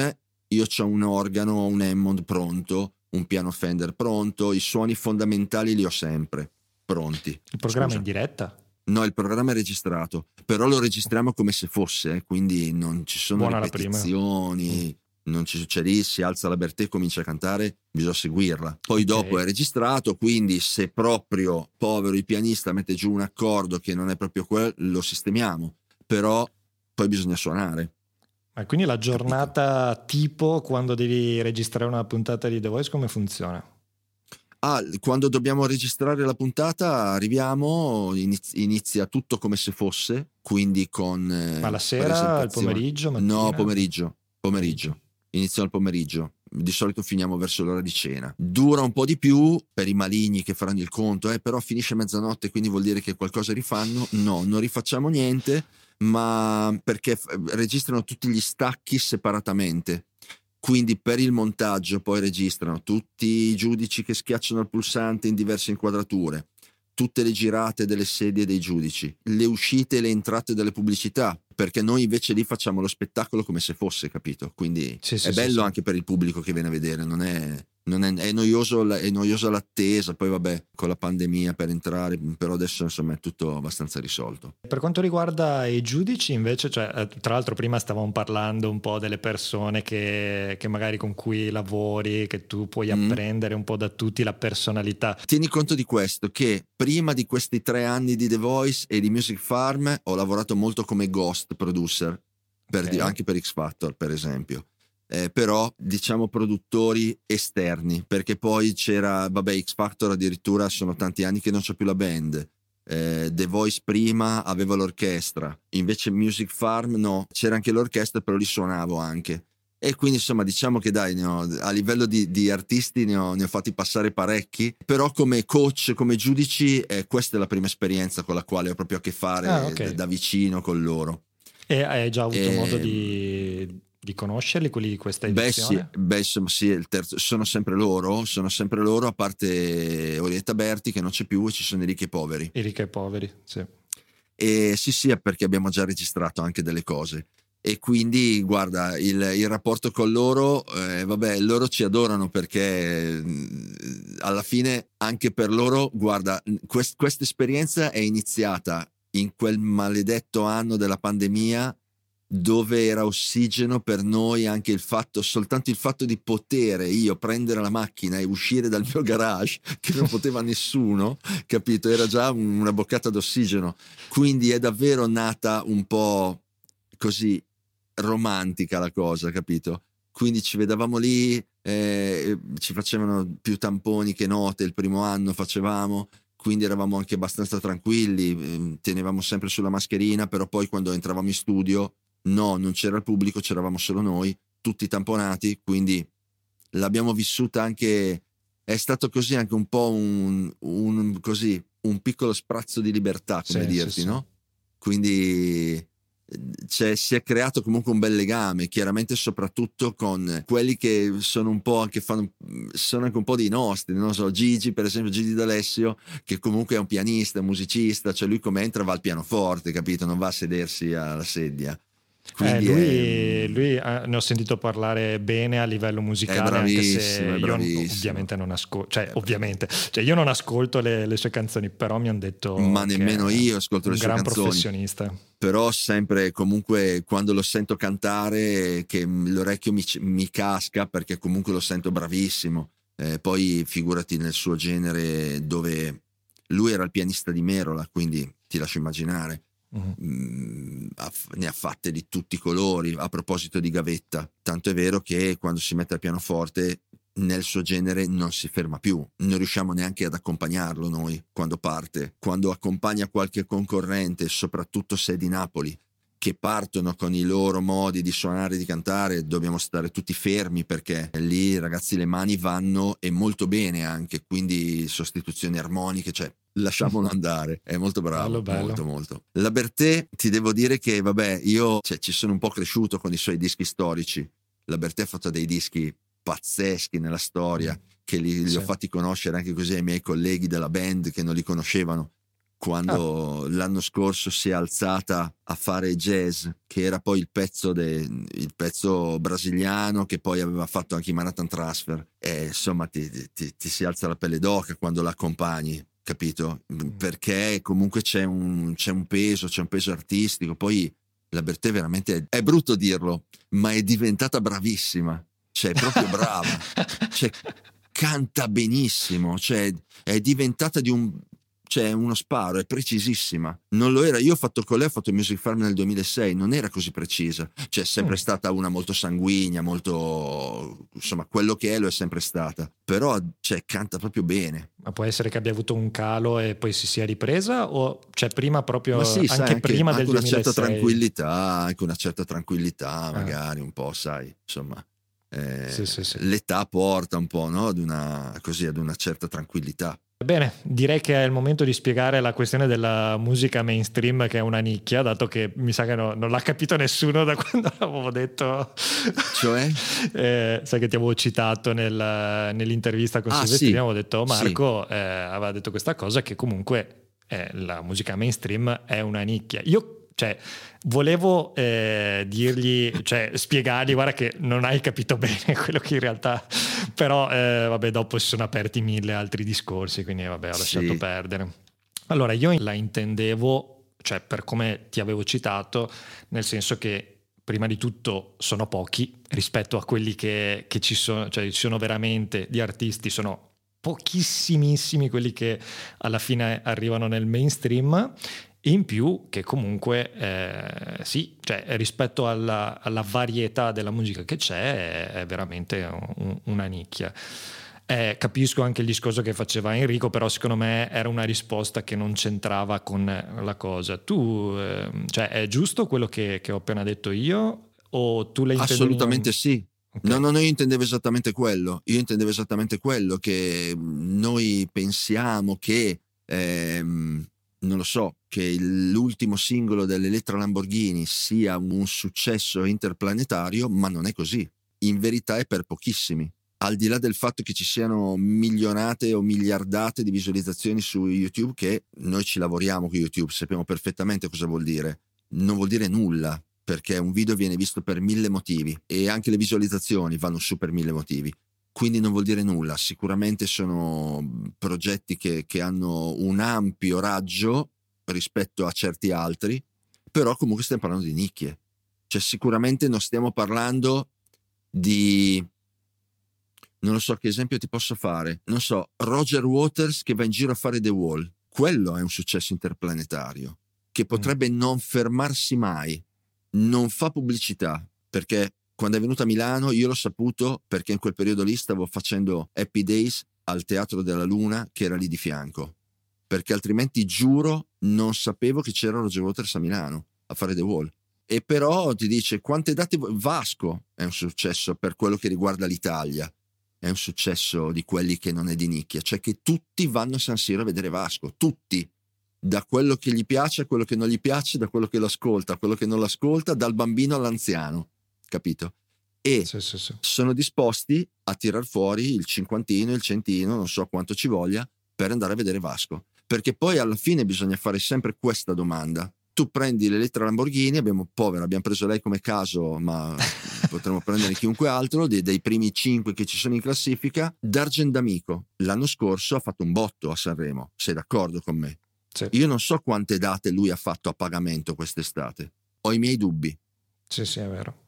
Io ho un organo, un Hammond pronto, un piano Fender pronto, i suoni fondamentali li ho sempre pronti. Il programma Scusa. in diretta? No, il programma è registrato, però lo registriamo come se fosse, eh, quindi non ci sono Buona ripetizioni, non ci succede lì, si alza la Bertè e comincia a cantare, bisogna seguirla. Poi okay. dopo è registrato, quindi se proprio povero il pianista mette giù un accordo che non è proprio quello, lo sistemiamo, però poi bisogna suonare. Ma quindi la giornata Capito? tipo quando devi registrare una puntata di The Voice come funziona? Ah, quando dobbiamo registrare la puntata arriviamo, inizia tutto come se fosse, quindi con... Eh, Ma la sera, il pomeriggio? Mattina? No, pomeriggio, pomeriggio. Iniziamo il pomeriggio. Di solito finiamo verso l'ora di cena. Dura un po' di più per i maligni che faranno il conto, eh, però finisce mezzanotte, quindi vuol dire che qualcosa rifanno. No, non rifacciamo niente, ma perché registrano tutti gli stacchi separatamente quindi per il montaggio poi registrano tutti i giudici che schiacciano il pulsante in diverse inquadrature, tutte le girate delle sedie dei giudici, le uscite e le entrate delle pubblicità, perché noi invece lì facciamo lo spettacolo come se fosse, capito? Quindi sì, sì, è bello sì, anche per il pubblico che viene a vedere, non è è, è, noioso, è noiosa l'attesa, poi vabbè con la pandemia per entrare, però adesso insomma è tutto abbastanza risolto. Per quanto riguarda i giudici invece, cioè, eh, tra l'altro prima stavamo parlando un po' delle persone che, che magari con cui lavori, che tu puoi mm. apprendere un po' da tutti la personalità. Tieni conto di questo, che prima di questi tre anni di The Voice e di Music Farm ho lavorato molto come ghost producer, per, okay. anche per X Factor per esempio eh, però diciamo produttori esterni, perché poi c'era, vabbè, X Factor addirittura sono tanti anni che non c'è più la band. Eh, The Voice prima aveva l'orchestra, invece Music Farm no, c'era anche l'orchestra, però li suonavo anche. E quindi insomma diciamo che dai, ho, a livello di, di artisti ne ho, ne ho, fatti passare parecchi, però come coach, come giudici, eh, questa è la prima esperienza con la quale ho proprio a che fare ah, okay. da, da, vicino con loro. E hai già avuto e... modo di di conoscerli, quelli di questa edizione? Beh sì, beh, sì terzo, sono sempre loro, sono sempre loro, a parte Orietta Berti che non c'è più e ci sono i ricchi e poveri. I ricchi e poveri, sì. E sì, sì, perché abbiamo già registrato anche delle cose. E quindi, guarda, il, il rapporto con loro, eh, vabbè, loro ci adorano perché alla fine anche per loro, guarda, quest, questa esperienza è iniziata in quel maledetto anno della pandemia dove era ossigeno per noi anche il fatto, soltanto il fatto di poter io prendere la macchina e uscire dal mio garage, che non poteva nessuno, capito? Era già una boccata d'ossigeno. Quindi è davvero nata un po' così romantica la cosa, capito? Quindi ci vedevamo lì, eh, ci facevano più tamponi che note il primo anno facevamo, quindi eravamo anche abbastanza tranquilli, ehm, tenevamo sempre sulla mascherina, però poi quando entravamo in studio No, non c'era il pubblico, c'eravamo solo noi, tutti tamponati, quindi l'abbiamo vissuta anche, è stato così anche un po' un, un, così, un piccolo sprazzo di libertà, come sì, dirti, sì, no? Quindi cioè, si è creato comunque un bel legame, chiaramente soprattutto con quelli che sono un po' che fanno, sono anche un po' dei nostri, non so, Gigi per esempio, Gigi D'Alessio, che comunque è un pianista, un musicista, cioè lui come entra va al pianoforte, capito? Non va a sedersi alla sedia. Eh, lui, è... lui eh, ne ho sentito parlare bene a livello musicale, anche se io ovviamente non ascolto, cioè, ovviamente, cioè io non ascolto le, le, sue canzoni, però mi hanno detto. Ma nemmeno io ascolto le sue canzoni. Un gran professionista. Però sempre, comunque, quando lo sento cantare, che l'orecchio mi, mi casca perché comunque lo sento bravissimo. Eh, poi figurati nel suo genere dove lui era il pianista di Merola, quindi ti lascio immaginare Uh-huh. ne ha fatte di tutti i colori a proposito di gavetta. Tanto è vero che quando si mette al pianoforte nel suo genere non si ferma più, non riusciamo neanche ad accompagnarlo noi quando parte, quando accompagna qualche concorrente, soprattutto se è di Napoli, che partono con i loro modi di suonare e di cantare, dobbiamo stare tutti fermi perché lì ragazzi le mani vanno e molto bene anche, quindi sostituzioni armoniche, cioè lasciamolo andare, è molto bravo, bello, bello. molto molto. La Bertè ti devo dire che vabbè, io cioè, ci sono un po' cresciuto con i suoi dischi storici, la Bertè ha fatto dei dischi pazzeschi nella storia, mm. che li, li sì. ho fatti conoscere anche così ai miei colleghi della band che non li conoscevano quando ah. l'anno scorso si è alzata a fare jazz, che era poi il pezzo, de, il pezzo brasiliano che poi aveva fatto anche i Manhattan Transfer. E insomma ti, ti, ti si alza la pelle d'oca quando l'accompagni, capito? Mm. Perché comunque c'è un, c'è un peso, c'è un peso artistico. Poi la Bertè veramente è, è brutto dirlo, ma è diventata bravissima. Cioè, è proprio brava. cioè, canta benissimo, cioè, è diventata di un, c'è uno sparo, è precisissima. Non lo era, io ho fatto con lei, ho fatto Music Farm nel 2006, non era così precisa. Cioè, è sempre mm. stata una molto sanguigna, molto insomma, quello che è lo è sempre stata. Però cioè, canta proprio bene. Ma può essere che abbia avuto un calo e poi si sia ripresa o cioè prima proprio Ma sì, anche, sai, anche prima anche del una 2006? certa tranquillità, anche una certa tranquillità, ah. magari ah. un po', sai, insomma. Eh, sì, sì, sì. L'età porta un po' no? ad, una, così, ad una certa tranquillità. Bene, direi che è il momento di spiegare la questione della musica mainstream che è una nicchia, dato che mi sa che no, non l'ha capito nessuno da quando l'avevo detto. Cioè? eh, sai che ti avevo citato nel, nell'intervista con ah, Silvestrini, sì. avevo detto Marco sì. eh, aveva detto questa cosa che comunque eh, la musica mainstream è una nicchia. Io cioè, volevo eh, dirgli, cioè, spiegargli, guarda che non hai capito bene quello che in realtà, però eh, vabbè, dopo si sono aperti mille altri discorsi, quindi vabbè, ho lasciato sì. perdere. Allora, io la intendevo, cioè, per come ti avevo citato, nel senso che prima di tutto sono pochi rispetto a quelli che, che ci sono, cioè ci sono veramente di artisti, sono pochissimissimi quelli che alla fine arrivano nel mainstream in più che comunque eh, sì, cioè, rispetto alla, alla, varietà della musica che c'è è, è veramente un, una nicchia. Eh, capisco anche il discorso che faceva Enrico, però secondo me era una risposta che non c'entrava con la cosa. Tu, eh, cioè, è giusto quello che, che, ho appena detto io o tu l'hai inteso? Assolutamente sì. Okay. No, no, no, io intendevo esattamente quello. Io intendevo esattamente quello che noi pensiamo che ehm, non lo so, che l'ultimo singolo dell'Elettra Lamborghini sia un successo interplanetario, ma non è così. In verità è per pochissimi. Al di là del fatto che ci siano milionate o miliardate di visualizzazioni su YouTube, che noi ci lavoriamo con YouTube, sappiamo perfettamente cosa vuol dire. Non vuol dire nulla, perché un video viene visto per mille motivi e anche le visualizzazioni vanno su per mille motivi quindi non vuol dire nulla. Sicuramente sono progetti che, che, hanno un ampio raggio rispetto a certi altri, però comunque stiamo parlando di nicchie. Cioè sicuramente non stiamo parlando di... Non lo so che esempio ti posso fare. Non so, Roger Waters che va in giro a fare The Wall. Quello è un successo interplanetario, che potrebbe mm. non fermarsi mai. Non fa pubblicità, perché quando è venuto a Milano io l'ho saputo perché in quel periodo lì stavo facendo Happy Days al Teatro della Luna che era lì di fianco. Perché altrimenti giuro non sapevo che c'era Roger Waters a Milano a fare The Wall. E però ti dice quante date Vasco è un successo per quello che riguarda l'Italia. È un successo di quelli che non è di nicchia, cioè che tutti vanno a San Siro a vedere Vasco, tutti da quello che gli piace a quello che non gli piace, da quello che lo ascolta a quello che non lo ascolta, dal bambino all'anziano capito? E sì, sì, sì. sono disposti a tirar fuori il cinquantino, il centino, non so quanto ci voglia, per andare a vedere Vasco. Perché poi alla fine bisogna fare sempre questa domanda. Tu prendi le lettere Lamborghini, abbiamo, povera, abbiamo preso lei come caso, ma potremmo prendere chiunque altro, dei, dei, primi cinque che ci sono in classifica. D'Argent D'Amico, l'anno scorso ha fatto un botto a Sanremo, sei d'accordo con me? Io non so quante date lui ha fatto a pagamento quest'estate, ho i miei dubbi. Sì, sì, è vero.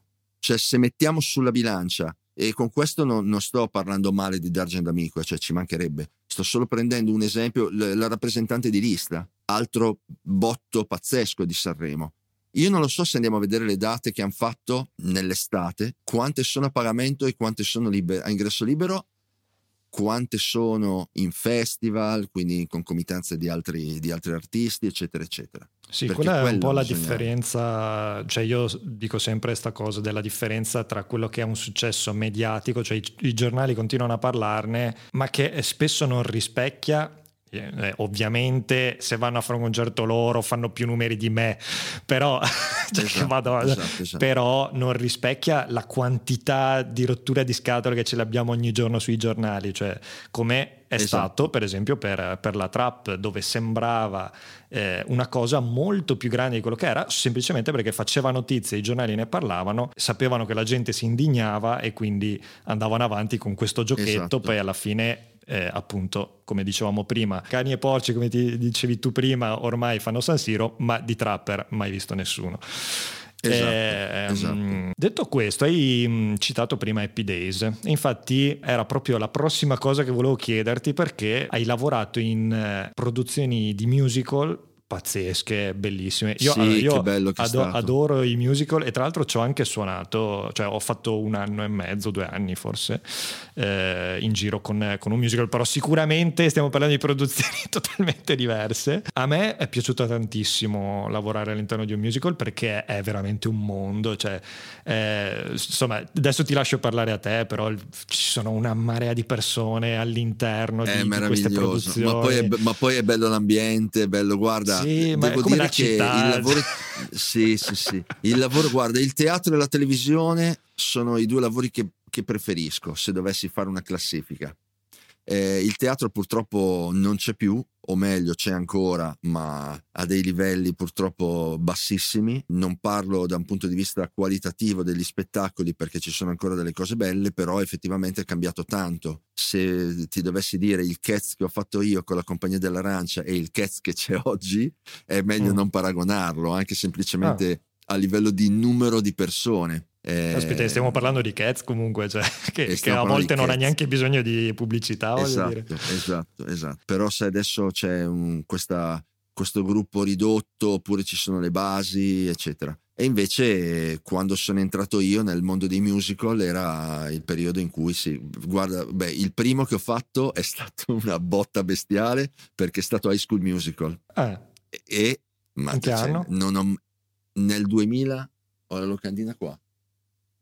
Cioè, se mettiamo sulla bilancia, e con questo non, non sto parlando male di D'Argent Amico, cioè ci mancherebbe, sto solo prendendo un esempio, la, la rappresentante di lista. altro botto pazzesco di Sanremo. Io non lo so se andiamo a vedere le date che hanno fatto nell'estate, quante sono a pagamento e quante sono liber- a ingresso libero, quante sono in festival, quindi in concomitanza di altri, di altri artisti, eccetera, eccetera. Sì, Perché quella è un po' la bisogna... differenza, cioè io dico sempre questa cosa della differenza tra quello che è un successo mediatico, cioè i, i giornali continuano a parlarne, ma che spesso non rispecchia eh, ovviamente se vanno a fare un concerto loro fanno più numeri di me, però, cioè, esatto, vado, esatto, esatto. però non rispecchia la quantità di rottura di scatole che ce l'abbiamo ogni giorno sui giornali, cioè come è esatto. stato per esempio per, per, la trap dove sembrava eh, una cosa molto più grande di quello che era semplicemente perché faceva notizie, i giornali ne parlavano, sapevano che la gente si indignava e quindi andavano avanti con questo giochetto, esatto. poi alla fine eh, appunto, come dicevamo prima, cani e porci, come ti dicevi tu prima, ormai fanno San Siro, ma di trapper mai visto nessuno. Esatto, eh, esatto. Detto questo, hai mm, citato prima Happy Days, infatti era proprio la prossima cosa che volevo chiederti perché hai lavorato in eh, produzioni di musical pazzesche, bellissime. Io, sì, allora, io bello ado- adoro i musical e tra l'altro ci ho anche suonato, cioè ho fatto un anno e mezzo, due anni forse, eh, in giro con, con, un musical, però sicuramente stiamo parlando di produzioni totalmente diverse. A me è piaciuto tantissimo lavorare all'interno di un musical perché è veramente un mondo, cioè, eh, insomma, adesso ti lascio parlare a te, però ci sono una marea di persone all'interno di, di queste produzioni. Ma poi, è, ma poi è bello l'ambiente, è bello, guarda sì, ma devo dire che il lavoro, sì, sì, sì. Il lavoro, guarda, il teatro e la televisione sono i due lavori che, che preferisco se dovessi fare una classifica. Eh, il teatro purtroppo non c'è più, o meglio c'è ancora, ma a dei livelli purtroppo bassissimi. Non parlo da un punto di vista qualitativo degli spettacoli perché ci sono ancora delle cose belle, però effettivamente è cambiato tanto. Se ti dovessi dire il Cats che ho fatto io con la compagnia dell'Arancia e il Cats che c'è oggi, è meglio mm. non paragonarlo, anche semplicemente ah. a livello di numero di persone. Eh, Aspetta, stiamo parlando di Cats comunque, cioè, che, che a volte non ha neanche bisogno di pubblicità. Esatto, esatto, esatto. Però se adesso c'è un, questa, questo gruppo ridotto oppure ci sono le basi, eccetera. E invece quando sono entrato io nel mondo dei musical era il periodo in cui sì, guarda, beh, il primo che ho fatto è stato una botta bestiale perché è stato High School Musical. Eh. E, ma cioè, non ho, nel 2000 ho la locandina qua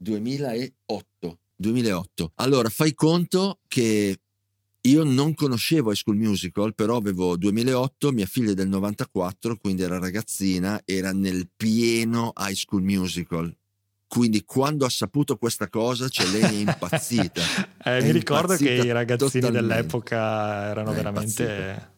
2008. 2008. Allora, fai conto che io non conoscevo High School Musical, però avevo 2008, mia figlia è del 94, quindi era ragazzina, era nel pieno High School Musical. Quindi quando ha saputo questa cosa, cioè lei è impazzita. eh, è mi ricordo che i ragazzini totalmente. dell'epoca erano è veramente... Impazzita.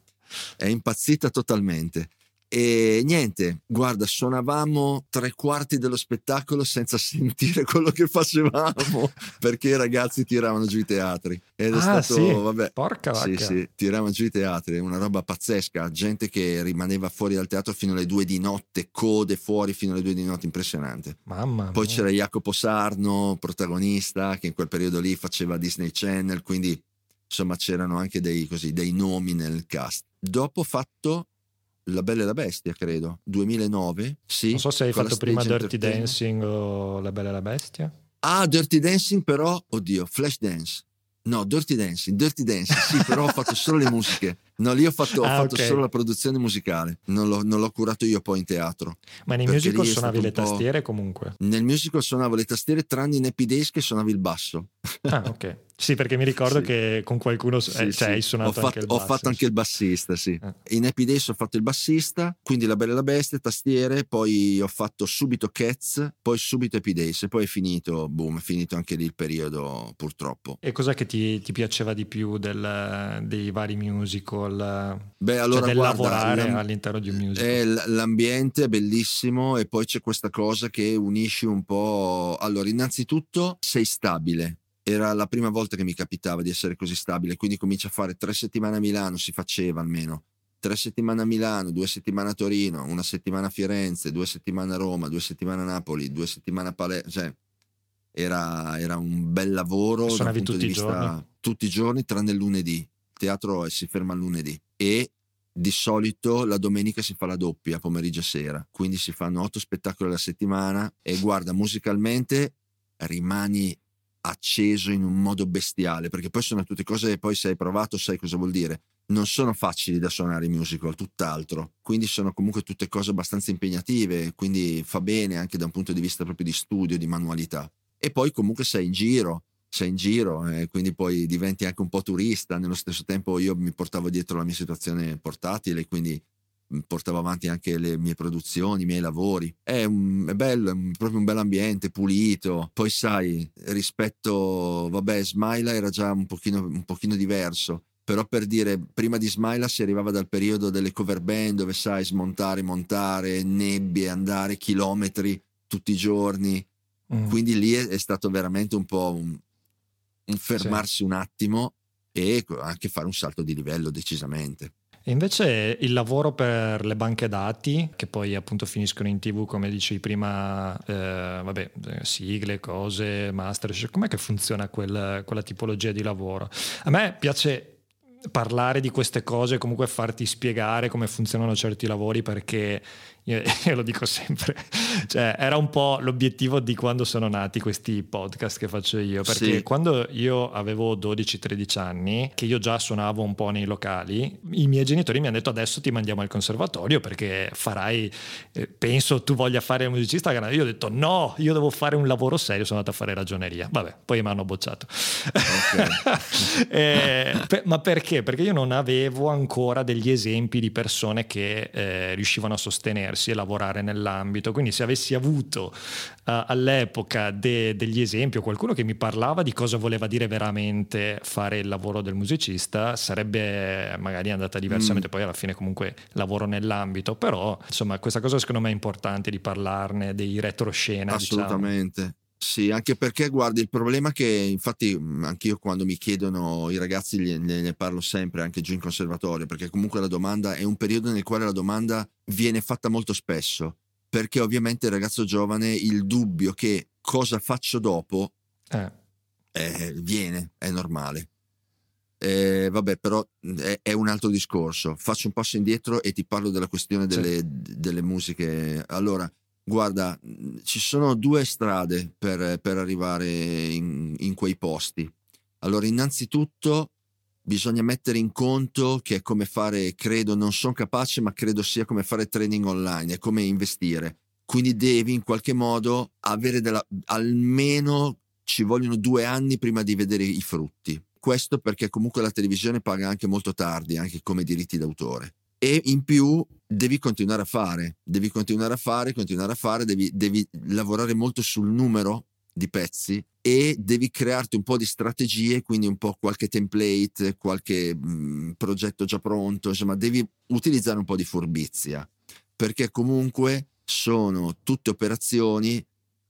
È impazzita totalmente. E niente, guarda, suonavamo tre quarti dello spettacolo senza sentire quello che facevamo perché i ragazzi tiravano giù i teatri. Ed è ah, stato, sì. vabbè, porca sì, sì, tiravano giù i teatri, una roba pazzesca. Gente che rimaneva fuori dal teatro fino alle due di notte, code fuori fino alle due di notte, impressionante. Mamma Poi mia. c'era Jacopo Sarno, protagonista, che in quel periodo lì faceva Disney Channel, quindi insomma c'erano anche dei, così, dei nomi nel cast. Dopo fatto la Bella e la Bestia, credo, 2009. Sì, non so se hai fatto prima Dirty Dancing o La Bella e la Bestia. Ah, Dirty Dancing però, oddio, Flash Dance. No, Dirty Dancing, Dirty Dancing, sì, però ho fatto solo le musiche. No, lì ho fatto, ho ah, fatto okay. solo la produzione musicale, non l'ho, non l'ho, curato io poi in teatro. Ma nei musical suonavi le tastiere comunque? Nel musical suonavo le tastiere tranne in Happy Days che suonavi il basso. Ah, ok. Sì, perché mi ricordo sì. che con qualcuno sì, eh, cioè, hai suonato ho fatto, anche il basso. Ho fatto anche il bassista, sì. Eh. In Happy Days ho fatto il bassista, quindi La Bella e la Bestia, tastiere, poi ho fatto subito Cats, poi subito Happy Days e poi è finito, boom, è finito anche lì il periodo purtroppo. E cos'è che ti, ti piaceva di più del, dei vari musical? Beh, cioè, allora, cioè del guarda, lavorare all'interno di un musical? È, l'ambiente è bellissimo e poi c'è questa cosa che unisci un po'... Allora, innanzitutto sei stabile era la prima volta che mi capitava di essere così stabile, quindi comincia a fare tre settimane a Milano, si faceva almeno, tre settimane a Milano, due settimane a Torino, una settimana a Firenze, due settimane a Roma, due settimane a Napoli, due settimane a Palermo, cioè era, era, un bel lavoro punto tutti vista giorni. tutti i giorni tranne il lunedì, il teatro si ferma il lunedì. E di solito la domenica si fa la doppia pomeriggio e sera, quindi si fanno otto spettacoli alla settimana e guarda, musicalmente rimani acceso in un modo bestiale, perché poi sono tutte cose che poi se hai provato sai cosa vuol dire. Non sono facili da suonare i musical, tutt'altro. Quindi sono comunque tutte cose abbastanza impegnative, quindi fa bene anche da un punto di vista proprio di studio, di manualità. E poi comunque sei in giro, sei in giro e quindi poi diventi anche un po' turista. Nello stesso tempo io mi portavo dietro la mia situazione portatile, quindi portavo avanti anche le mie produzioni, i miei lavori. È, un, è bello, è un, proprio un bel ambiente, pulito. Poi sai, rispetto, vabbè, Smaila era già un pochino, un pochino diverso. Però per dire, prima di Smaila si arrivava dal periodo delle cover band dove sai smontare, montare, nebbie, andare chilometri tutti i giorni. Mm. Quindi lì è, è stato veramente un po' un, un fermarsi sì. un attimo e anche fare un salto di livello decisamente. E invece il lavoro per le banche dati, che poi appunto finiscono in tv, come dicevi prima, eh, vabbè, sigle, cose, master, com'è che funziona quel, quella tipologia di lavoro? A me piace parlare di queste cose, comunque farti spiegare come funzionano certi lavori perché io, io, lo dico sempre, cioè, era un po' l'obiettivo di quando sono nati questi podcast che faccio io, perché sì. quando io avevo 12-13 anni, che io già suonavo un po' nei locali, i miei genitori mi hanno detto adesso ti mandiamo al conservatorio perché farai, eh, penso tu voglia fare il musicista, io ho detto no, io devo fare un lavoro serio, sono andato a fare ragioneria, vabbè, poi mi hanno bocciato. Okay. eh, per, ma perché? Perché io non avevo ancora degli esempi di persone che eh, riuscivano a sostenere muoversi e lavorare nell'ambito. Quindi se avessi avuto uh, all'epoca de- degli esempi o qualcuno che mi parlava di cosa voleva dire veramente fare il lavoro del musicista, sarebbe magari andata diversamente. Mm. Poi alla fine comunque lavoro nell'ambito, però insomma questa cosa secondo me è importante di parlarne, dei retroscena. Diciamo. Assolutamente. Diciamo. Sì, anche perché guardi, il problema è che infatti anche io quando mi chiedono i ragazzi ne, ne, parlo sempre anche giù in conservatorio, perché comunque la domanda è un periodo nel quale la domanda viene fatta molto spesso, perché ovviamente il ragazzo giovane il dubbio che cosa faccio dopo eh. Eh, viene, è normale. Eh, vabbè, però è, è, un altro discorso. Faccio un passo indietro e ti parlo della questione delle, sì. delle musiche. Allora, Guarda, ci sono due strade per, per arrivare in, in, quei posti. Allora, innanzitutto bisogna mettere in conto che è come fare, credo, non sono capace, ma credo sia come fare trading online, è come investire. Quindi devi in qualche modo avere della, almeno ci vogliono due anni prima di vedere i frutti. Questo perché comunque la televisione paga anche molto tardi, anche come diritti d'autore e in più devi continuare a fare, devi continuare a fare, continuare a fare, devi, devi lavorare molto sul numero di pezzi e devi crearti un po' di strategie, quindi un po' qualche template, qualche mh, progetto già pronto, insomma devi utilizzare un po' di furbizia, perché comunque sono tutte operazioni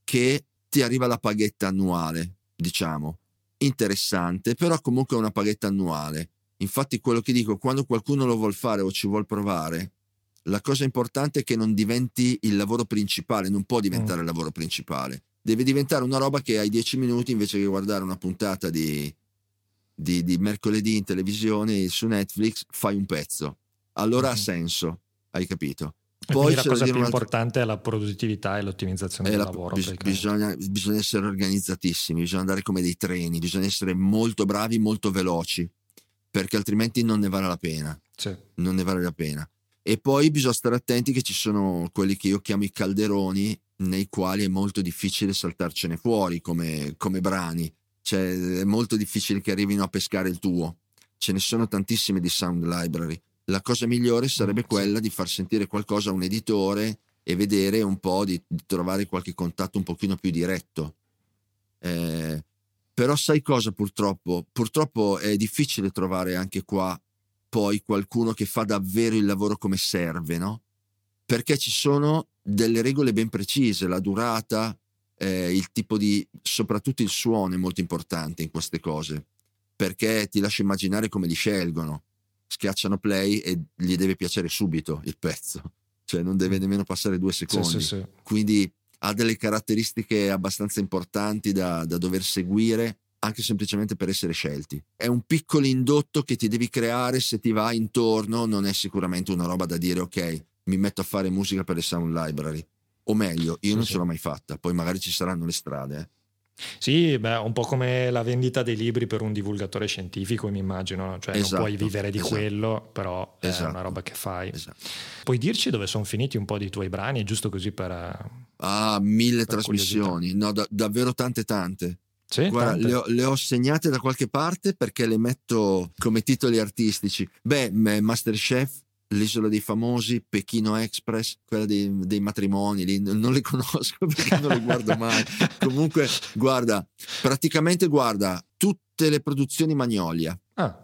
che ti arriva la paghetta annuale, diciamo, interessante, però comunque una paghetta annuale Infatti quello che dico, quando qualcuno lo vuol fare o ci vuol provare, la cosa importante è che non diventi il lavoro principale, non può diventare mm. il lavoro principale. Deve diventare una roba che hai dieci minuti invece che guardare una puntata di, di, di mercoledì in televisione su Netflix, fai un pezzo. Allora mm. ha senso, hai capito? Poi la cosa più importante è la produttività e l'ottimizzazione del la, lavoro. Bis, bisogna, bisogna essere organizzatissimi, bisogna andare come dei treni, bisogna essere molto bravi, molto veloci perché altrimenti non ne vale la pena. Sì. Non ne vale la pena. E poi bisogna stare attenti che ci sono quelli che io chiamo i calderoni, nei quali è molto difficile saltarcene fuori come, come brani. Cioè, è molto difficile che arrivino a pescare il tuo. Ce ne sono tantissime di sound library. La cosa migliore sarebbe mm, quella di far sentire qualcosa a un editore e vedere un po' di, di trovare qualche contatto un pochino più diretto. Eh, però sai cosa purtroppo? Purtroppo è difficile trovare anche qua poi qualcuno che fa davvero il lavoro come serve, no? Perché ci sono delle regole ben precise, la durata, eh, il tipo di, soprattutto il suono è molto importante in queste cose, perché ti lascio immaginare come li scelgono. Schiacciano play e gli deve piacere subito il pezzo, cioè non deve mm. nemmeno passare due secondi. Sì, sì, sì. Quindi ha delle caratteristiche abbastanza importanti da, da dover seguire anche semplicemente per essere scelti. È un piccolo indotto che ti devi creare se ti va intorno, non è sicuramente una roba da dire ok, mi metto a fare musica per le sound library. O meglio, io non sì. ce l'ho mai fatta, poi magari ci saranno le strade. Eh. Sì, beh, un po' come la vendita dei libri per un divulgatore scientifico, mi immagino, cioè esatto, non puoi vivere di esatto. quello, però è esatto, una roba che fai. Esatto. Puoi dirci dove sono finiti un po' di tuoi brani, giusto così per... Ah, mille per trasmissioni, no, da, davvero tante tante. Sì, Guarda, le ho, le ho, segnate da qualche parte perché le metto come titoli artistici. Beh, Masterchef, L'isola dei famosi, Pechino Express, quella dei, dei matrimoni, lì, non le conosco perché non le guardo mai. Comunque, guarda, praticamente guarda tutte le produzioni Magnolia. Ah.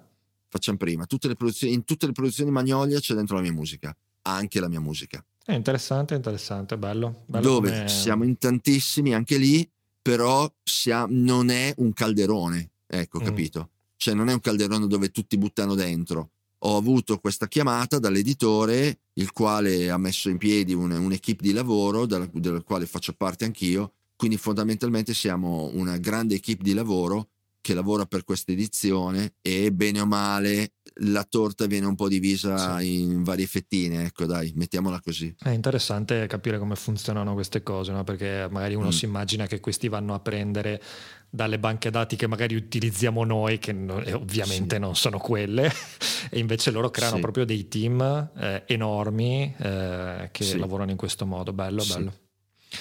Facciamo prima, tutte le in tutte le produzioni Magnolia c'è dentro la mia musica, anche la mia musica. È interessante, interessante, bello. bello Dove come... siamo in tantissimi, anche lì, però siamo, non è un calderone, ecco, mm. capito? Cioè non è un calderone dove tutti buttano dentro ho avuto questa chiamata dall'editore, il quale ha messo in piedi un, un'equipe di lavoro della, della quale faccio parte anch'io, quindi fondamentalmente siamo una grande equipe di lavoro che lavora per questa edizione e bene o male la torta viene un po' divisa sì. in varie fettine, ecco dai, mettiamola così. È interessante capire come funzionano queste cose, no? perché magari uno mm. si immagina che questi vanno a prendere dalle banche dati che magari utilizziamo noi, che no, ovviamente sì. non sono quelle, e invece loro creano sì. proprio dei team eh, enormi eh, che lavorano in questo modo. Bello, bello.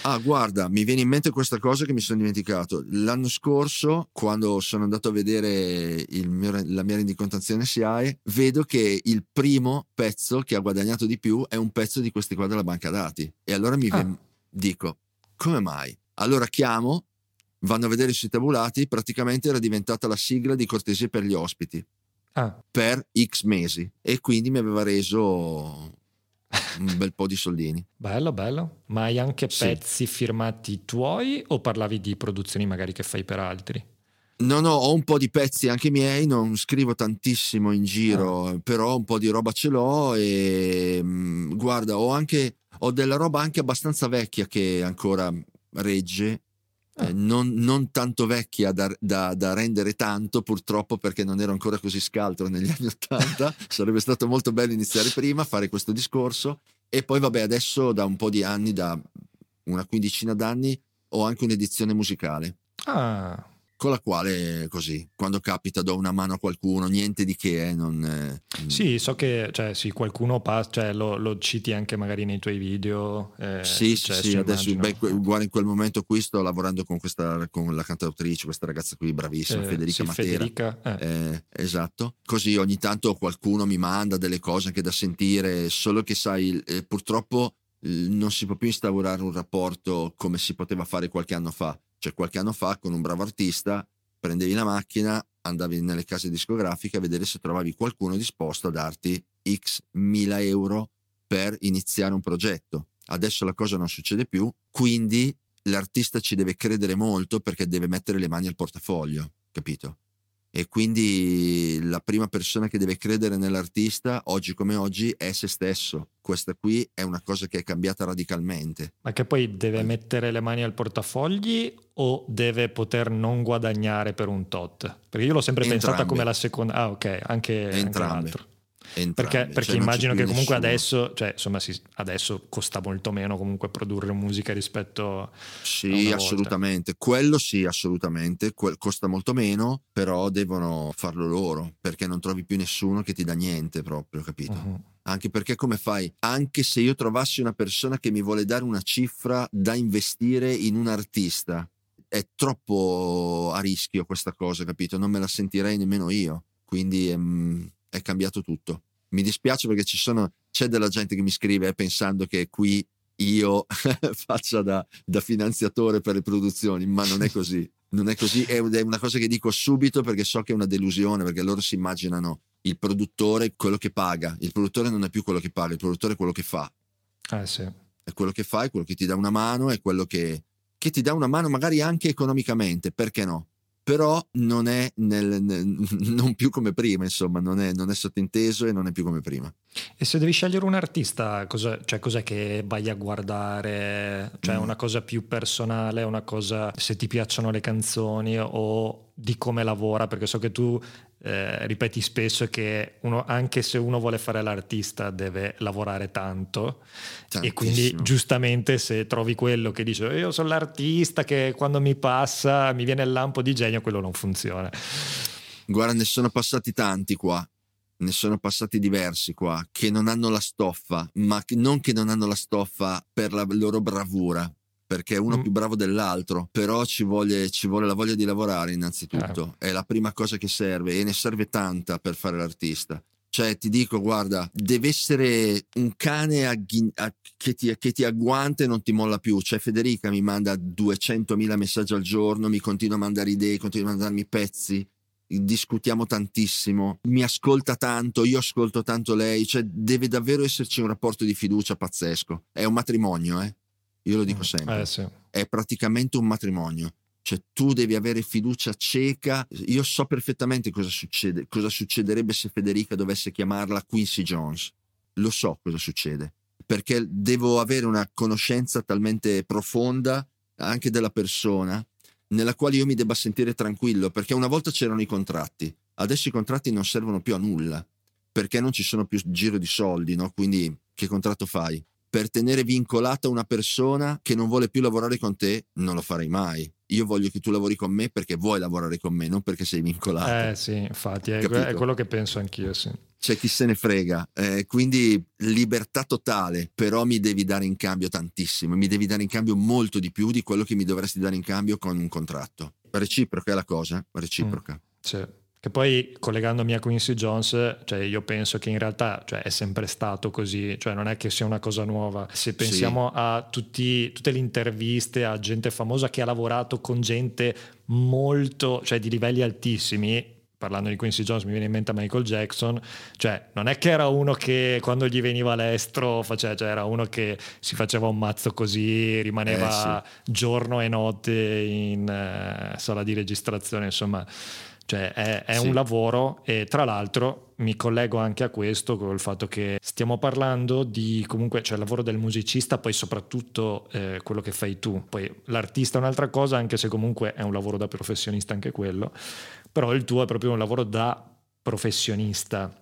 Ah, guarda, mi viene in mente questa cosa che mi sono dimenticato. L'anno scorso, quando sono andato a vedere mio, la mia rendicontazione SIAE, vedo che il primo pezzo che ha guadagnato di più è un pezzo di questi qua della banca dati. E allora mi ah. dico, come mai? Allora chiamo, vanno a vedere sui tabulati, praticamente era diventata la sigla di cortesia per gli ospiti. Ah. Per X mesi e quindi mi aveva reso un bel po' di soldini. Bello, bello. Ma hai anche pezzi sì. firmati tuoi o parlavi di produzioni magari che fai per altri? No, no, ho un po' di pezzi anche miei, non scrivo tantissimo in giro, ah. però un po' di roba ce l'ho e mm, guarda, ho anche ho della roba anche abbastanza vecchia che ancora regge eh, non, non, tanto vecchia da, da, da, rendere tanto, purtroppo, perché non ero ancora così scaltro negli anni Ottanta. Sarebbe stato molto bello iniziare prima, fare questo discorso. E poi, vabbè, adesso da un po' di anni, da una quindicina d'anni, ho anche un'edizione musicale. Ah, con la quale così quando capita do una mano a qualcuno niente di che eh, non, eh, sì so che cioè, sì, qualcuno passa cioè, lo, lo, citi anche magari nei tuoi video eh, sì sì, sì adesso beh, guarda in quel momento qui sto lavorando con, questa, con la cantautrice questa ragazza qui bravissima eh, Federica sì, Matera. Federica, eh. Eh, esatto. Così ogni tanto qualcuno mi manda delle cose anche da sentire solo che sai purtroppo non si può più instaurare un rapporto come si poteva fare qualche anno fa cioè qualche anno fa con un bravo artista prendevi la macchina, andavi nelle case discografiche a vedere se trovavi qualcuno disposto a darti x mila euro per iniziare un progetto. Adesso la cosa non succede più, quindi l'artista ci deve credere molto perché deve mettere le mani al portafoglio, capito? E quindi la prima persona che deve credere nell'artista oggi come oggi è se stesso. Questa qui è una cosa che è cambiata radicalmente. Ma che poi deve mettere le mani al portafogli o deve poter non guadagnare per un tot? Perché io l'ho sempre Entrambe. pensata come la seconda. Ah, ok, anche, anche l'altro. Entrambi. Perché, perché cioè, immagino che comunque nessuno. adesso, cioè, insomma, si, adesso costa molto meno comunque produrre musica rispetto sì, assolutamente. Quello sì, assolutamente. Que- costa molto meno, però devono farlo loro perché non trovi più nessuno che ti dà niente proprio, capito? Uh-huh. Anche perché come fai? Anche se io trovassi una persona che mi vuole dare una cifra da investire in un artista, è troppo a rischio questa cosa, capito? Non me la sentirei nemmeno io. Quindi ehm, è cambiato tutto. Mi dispiace perché ci sono, c'è della gente che mi scrive pensando che qui io faccia da, da finanziatore per le produzioni, ma non è così. Non è così, è una cosa che dico subito perché so che è una delusione, perché loro si immaginano il produttore quello che paga, il produttore non è più quello che paga, il produttore è quello che fa. Eh sì. È quello che fa, è quello che ti dà una mano, è quello che, che ti dà una mano magari anche economicamente, perché no? Però non è nel, nel, non più come prima, insomma, non è, non è sottinteso e non è più come prima. E se devi scegliere un artista, cosa, cioè, cos'è che vai a guardare? Cioè, mm. una cosa più personale, una cosa se ti piacciono le canzoni o di come lavora? Perché so che tu eh, ripeti spesso che uno, anche se uno vuole fare l'artista deve lavorare tanto Tantissimo. e quindi giustamente se trovi quello che dice io sono l'artista che quando mi passa mi viene il lampo di genio, quello non funziona. Guarda, ne sono passati tanti qua ne sono passati diversi qua che non hanno la stoffa, ma non che non hanno la stoffa per la loro bravura, perché è uno mm. più bravo dell'altro, però ci vuole, ci vuole, la voglia di lavorare innanzitutto, eh. è la prima cosa che serve e ne serve tanta per fare l'artista. Cioè, ti dico, guarda, deve essere un cane agghi- a- che, ti, che, ti, agguanta e non ti molla più. Cioè, Federica mi manda 200.000 messaggi al giorno, mi continua a mandare idee, continua a mandarmi pezzi discutiamo tantissimo, mi ascolta tanto, io ascolto tanto lei, cioè deve davvero esserci un rapporto di fiducia pazzesco. È un matrimonio, eh? Io lo dico mm, sempre. Eh, sì. È praticamente un matrimonio. Cioè tu devi avere fiducia cieca. Io so perfettamente cosa succede, cosa succederebbe se Federica dovesse chiamarla Quincy Jones. Lo so cosa succede. Perché devo avere una conoscenza talmente profonda anche della persona nella quale io mi debba sentire tranquillo, perché una volta c'erano i contratti, adesso i contratti non servono più a nulla, perché non ci sono più giro di soldi, no? Quindi che contratto fai? Per tenere vincolata una persona che non vuole più lavorare con te, non lo farei mai. Io voglio che tu lavori con me perché vuoi lavorare con me, non perché sei vincolato. Eh sì, infatti, è, è quello che penso anch'io, sì c'è chi se ne frega. Eh, quindi libertà totale, però mi devi dare in cambio tantissimo, mi devi dare in cambio molto di più di quello che mi dovresti dare in cambio con un contratto. Reciproca è la cosa, reciproca. Mm, sì. Che poi collegandomi a Quincy Jones, cioè io penso che in realtà cioè, è sempre stato così, cioè non è che sia una cosa nuova. Se pensiamo sì. a tutti, tutte le interviste a gente famosa che ha lavorato con gente molto, cioè di livelli altissimi, parlando di Quincy Jones mi viene in mente Michael Jackson, cioè non è che era uno che quando gli veniva l'estro faceva, cioè era uno che si faceva un mazzo così, rimaneva eh, sì. giorno e notte in uh, sala di registrazione, insomma, cioè è, è sì. un lavoro e tra l'altro mi collego anche a questo con il fatto che stiamo parlando di comunque cioè il lavoro del musicista, poi soprattutto eh, quello che fai tu. Poi l'artista è un'altra cosa, anche se comunque è un lavoro da professionista anche quello però il tuo è proprio un lavoro da professionista.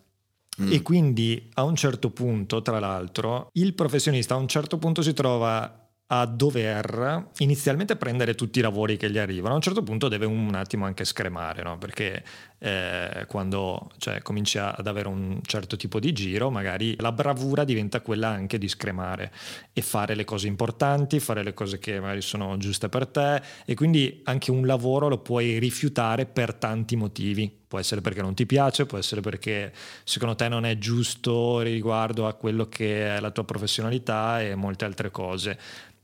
Mm. E quindi a un certo punto, tra l'altro, il professionista a un certo punto si trova a dover inizialmente prendere tutti i lavori che gli arrivano, a un certo punto deve un attimo anche scremare, no? perché eh, quando cioè, cominci ad avere un certo tipo di giro, magari la bravura diventa quella anche di scremare e fare le cose importanti, fare le cose che magari sono giuste per te e quindi anche un lavoro lo puoi rifiutare per tanti motivi. Può essere perché non ti piace, può essere perché secondo te non è giusto riguardo a quello che è la tua professionalità e molte altre cose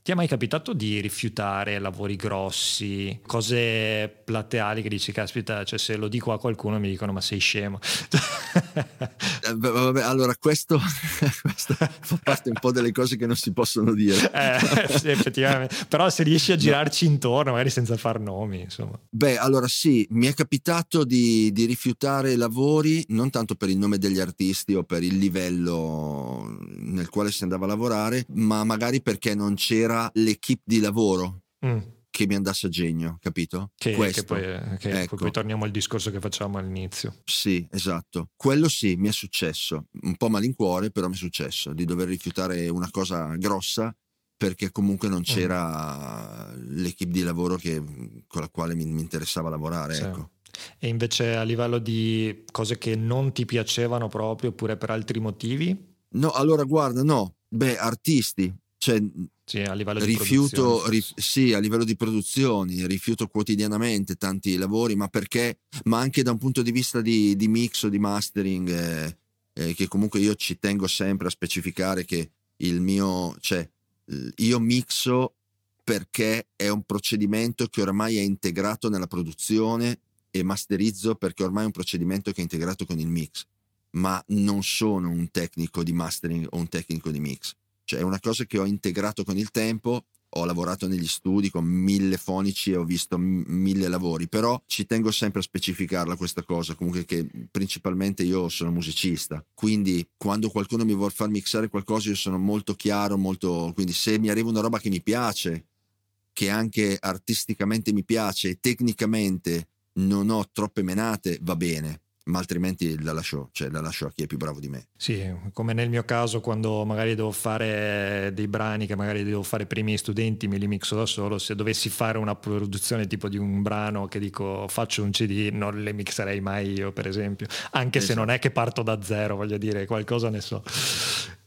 ti è mai capitato di rifiutare lavori grossi, cose plateali che dici, caspita, cioè se lo dico a qualcuno mi dicono ma sei scemo. eh, vabbè, allora questo, questo, fa parte un po' delle cose che non si possono dire. eh, sì, effettivamente, però se riesci a girarci no. intorno, magari senza far nomi, insomma. Beh, allora sì, mi è capitato di, di rifiutare lavori, non tanto per il nome degli artisti o per il livello nel quale si andava a lavorare, ma magari perché non c'era era l'equipe di lavoro. Mm che mi andasse a genio, capito? Che, che, poi, che ecco. poi, torniamo al discorso che facciamo all'inizio. Sì, esatto. Quello sì, mi è successo, un po' malincuore, però mi è successo di dover rifiutare una cosa grossa perché comunque non mm. c'era mm. l'equipe di lavoro che, con la quale mi, mi interessava lavorare. Sì. Ecco. E invece a livello di cose che non ti piacevano proprio oppure per altri motivi? No, allora guarda, no. Beh, artisti, cioè, sì, a livello rifiuto, di rif, sì, a livello di produzioni, rifiuto quotidianamente tanti lavori, ma perché? Ma anche da un punto di vista di, di mix o di mastering, eh, eh, che comunque io ci tengo sempre a specificare che il mio, cioè, io mixo perché è un procedimento che ormai è integrato nella produzione e masterizzo perché ormai è un procedimento che è integrato con il mix, ma non sono un tecnico di mastering o un tecnico di mix cioè è una cosa che ho integrato con il tempo, ho lavorato negli studi con mille fonici e ho visto mille lavori, però ci tengo sempre a specificarla questa cosa, comunque che principalmente io sono musicista, quindi quando qualcuno mi vuole far mixare qualcosa io sono molto chiaro, molto, quindi se mi arriva una roba che mi piace, che anche artisticamente mi piace e tecnicamente non ho troppe menate, va bene ma altrimenti la lascio, cioè la lascio a chi è più bravo di me. Sì, come nel mio caso quando magari devo fare dei brani che magari devo fare per i miei studenti, me li mixo da solo, se dovessi fare una produzione tipo di un brano che dico faccio un CD, non le mixerei mai io per esempio, anche esatto. se non è che parto da zero, voglio dire, qualcosa ne so.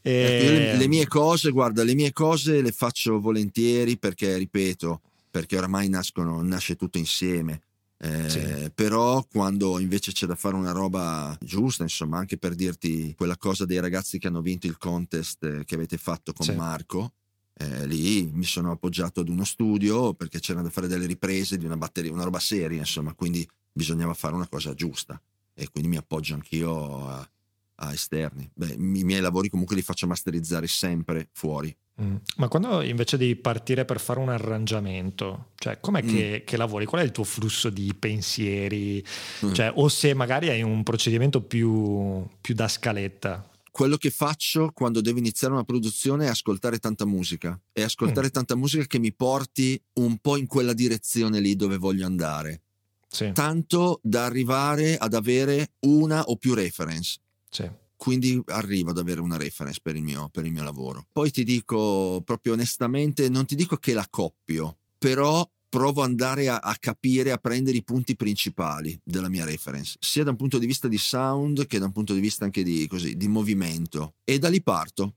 E... Ecco, le, le mie cose, guarda, le mie cose le faccio volentieri perché, ripeto, perché oramai nascono, nasce tutto insieme eh, sì. Però quando invece c'è da fare una roba giusta, insomma, anche per dirti quella cosa dei ragazzi che hanno vinto il contest che avete fatto con sì. Marco, eh, lì mi sono appoggiato ad uno studio perché c'erano da fare delle riprese di una batteria, una roba seria, insomma, quindi bisognava fare una cosa giusta e quindi mi appoggio anch'io a, a esterni. Beh, i miei lavori comunque li faccio masterizzare sempre fuori. Mm. Ma quando invece devi partire per fare un arrangiamento, cioè com'è mm. che, che, lavori? Qual è il tuo flusso di pensieri? Mm. Cioè, o se magari hai un procedimento più, più da scaletta? quello che faccio quando devo iniziare una produzione è ascoltare tanta musica e ascoltare mm. tanta musica che mi porti un po' in quella direzione lì dove voglio andare. Sì. Tanto da arrivare ad avere una o più reference. Sì quindi arrivo ad avere una reference per il, mio, per il mio lavoro. Poi ti dico proprio onestamente, non ti dico che la coppio, però provo ad andare a, a, capire, a prendere i punti principali della mia reference, sia da un punto di vista di sound che da un punto di vista anche di, così, di movimento. E da lì parto.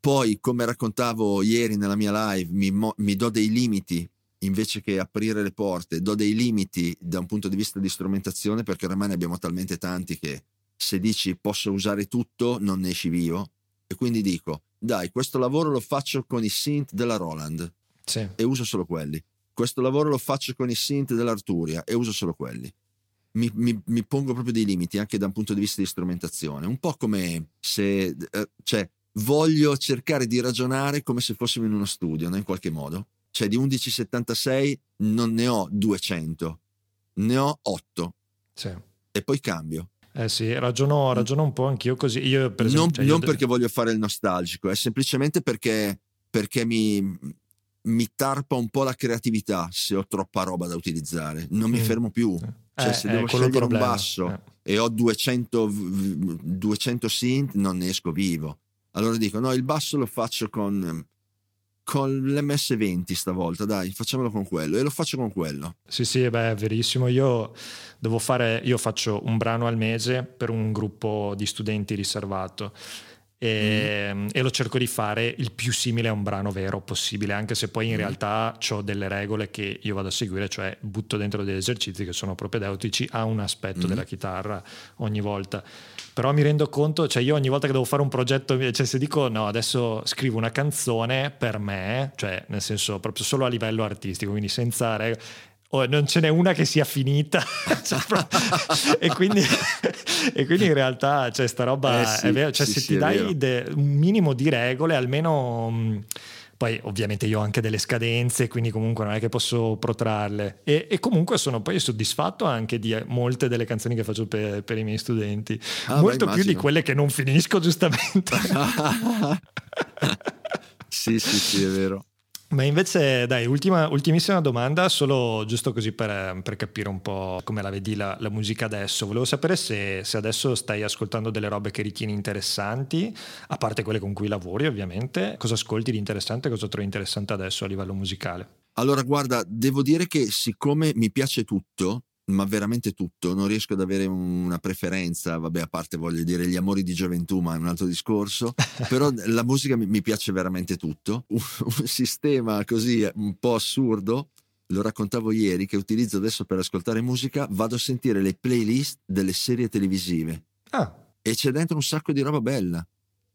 Poi, come raccontavo ieri nella mia live, mi, mi do dei limiti invece che aprire le porte, do dei limiti da un punto di vista di strumentazione perché ormai ne abbiamo talmente tanti che se dici posso usare tutto non ne esci vivo e quindi dico dai questo lavoro lo faccio con i synth della Roland sì. e uso solo quelli questo lavoro lo faccio con i synth dell'Arturia e uso solo quelli mi, mi, mi, pongo proprio dei limiti anche da un punto di vista di strumentazione un po' come se eh, cioè voglio cercare di ragionare come se fossimo in uno studio no? in qualche modo cioè di 1176 non ne ho 200 ne ho 8 sì. e poi cambio eh sì, ragiono, ragiono un po' anch'io così. Io, per esempio, non, cioè, non perché voglio fare il nostalgico, è semplicemente perché, perché mi, mi, tarpa un po' la creatività se ho troppa roba da utilizzare. Non mi mm. fermo più. Cioè, eh, se devo scegliere un basso eh. e ho 200, 200 synth, non ne esco vivo. Allora dico: no, il basso lo faccio con con l'MS20 stavolta, dai, facciamolo con quello e lo faccio con quello. Sì, sì, beh, è verissimo. Io devo fare, io faccio un brano al mese per un gruppo di studenti riservato e, mm. e, lo cerco di fare il più simile a un brano vero possibile, anche se poi in realtà ho delle regole che io vado a seguire, cioè butto dentro degli esercizi che sono propedeutici a un aspetto mm. della chitarra ogni volta però mi rendo conto, cioè io ogni volta che devo fare un progetto, cioè se dico no, adesso scrivo una canzone per me, cioè nel senso proprio solo a livello artistico, quindi senza regole, oh, non ce n'è una che sia finita cioè, e, quindi, e, quindi, in realtà cioè, sta roba eh sì, è vero, cioè sì, se sì, ti dai de, un minimo di regole almeno mh, poi ovviamente io ho anche delle scadenze, quindi comunque non è che posso protrarle. E, e comunque sono poi soddisfatto anche di molte delle canzoni che faccio per, per i miei studenti. Ah, Molto beh, più di quelle che non finisco, giustamente. sì, sì, sì, è vero. Ma invece, dai, ultima, ultimissima domanda, solo giusto così per, per, capire un po' come la vedi la, la musica adesso. Volevo sapere se, se, adesso stai ascoltando delle robe che ritieni interessanti, a parte quelle con cui lavori ovviamente, cosa ascolti di interessante, cosa trovi interessante adesso a livello musicale? Allora, guarda, devo dire che siccome mi piace tutto, ma veramente tutto, non riesco ad avere una preferenza, vabbè a parte voglio dire gli amori di gioventù, ma è un altro discorso, però la musica mi, mi piace veramente tutto, un, un, sistema così un po' assurdo, lo raccontavo ieri, che utilizzo adesso per ascoltare musica, vado a sentire le playlist delle serie televisive ah. e c'è dentro un sacco di roba bella.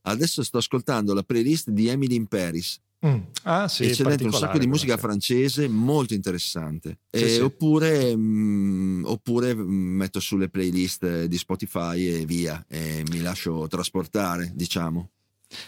Adesso sto ascoltando la playlist di Emily in Paris Mm. Ah, sì, e c'è dentro un sacco di musica francese molto interessante. Sì, sì. Oppure, mh, mm, oppure, mm, metto sulle playlist di Spotify e via, e mi lascio trasportare, diciamo.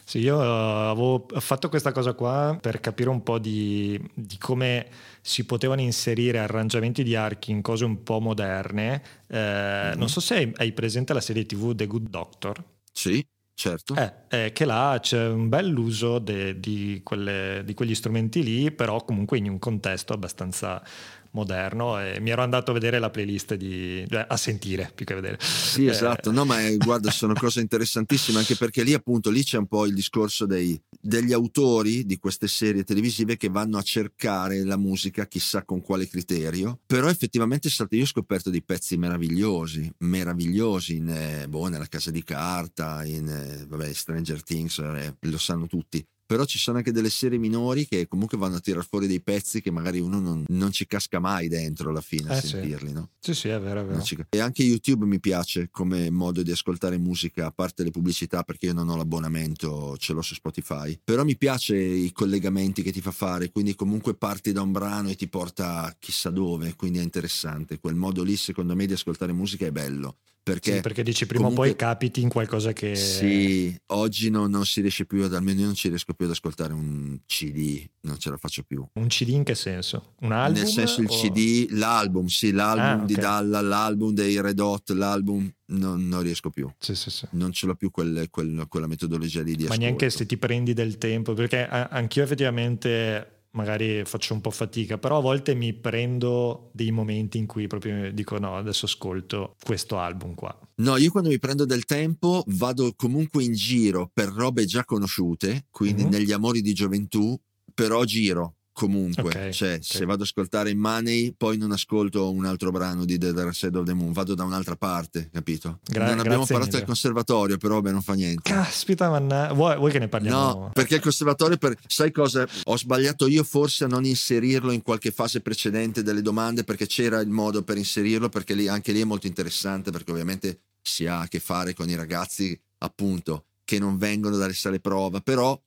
Sì, io eh, avevo fatto questa cosa qua per capire un po' di, di come si potevano inserire arrangiamenti di archi in cose un po' moderne. Eh, mm-hmm. Non so se hai presente la serie TV The Good Doctor. Sì. Certo. Eh, eh, che là c'è un bel uso de, di, quelle, di, quegli strumenti lì, però comunque in un contesto abbastanza moderno e mi ero andato a vedere la playlist di, cioè, a sentire più che a vedere. Sì, eh, esatto, no, ma eh, guarda, sono cose interessantissime anche perché lì appunto lì c'è un po' il discorso dei, degli autori di queste serie televisive che vanno a cercare la musica chissà con quale criterio, però effettivamente io ho scoperto dei pezzi meravigliosi, meravigliosi in, eh, boh, nella casa di carta, in eh, vabbè, Stranger Things, eh, lo sanno tutti però ci sono anche delle serie minori che comunque vanno a tirare fuori dei pezzi che magari uno non, non ci casca mai dentro alla fine eh a sentirli, sì. no? Sì, sì, è vero, è vero. Ci... E anche YouTube mi piace come modo di ascoltare musica, a parte le pubblicità, perché io non ho l'abbonamento, ce l'ho su Spotify. Però mi piace i collegamenti che ti fa fare, quindi comunque parti da un brano e ti porta chissà dove, quindi è interessante. Quel modo lì, secondo me, di ascoltare musica è bello. Perché, sì, perché dici prima comunque, o poi capiti in qualcosa che... Sì, oggi no, non si riesce più, ad, almeno io non ci riesco più ad ascoltare un CD, non ce la faccio più. Un CD in che senso? Un album? Nel senso il o... CD, l'album, sì, l'album ah, okay. di Dalla, l'album dei Red Hot, l'album, non, non riesco più. Sì, sì, sì. Non ce l'ho più quel, quel, quella metodologia lì di Ma ascolto. neanche se ti prendi del tempo, perché anch'io effettivamente magari faccio un po' fatica, però a volte mi prendo dei momenti in cui proprio dico no, adesso ascolto questo album qua. No, io quando mi prendo del tempo vado comunque in giro per robe già conosciute, quindi mm-hmm. negli amori di gioventù, però giro comunque, okay, cioè okay. se vado ad ascoltare Money poi non ascolto un altro brano di The Dark Side of the Moon, vado da un'altra parte, capito? Gra- non abbiamo parlato mille. del conservatorio, però beh non fa niente. Caspita, manna... vuoi, vuoi, che ne parliamo? No, perché il conservatorio, per... sai cosa? Ho sbagliato io forse a non inserirlo in qualche fase precedente delle domande perché c'era il modo per inserirlo, perché lì, anche lì è molto interessante perché ovviamente si ha a che fare con i ragazzi appunto che non vengono dalle sale prova, però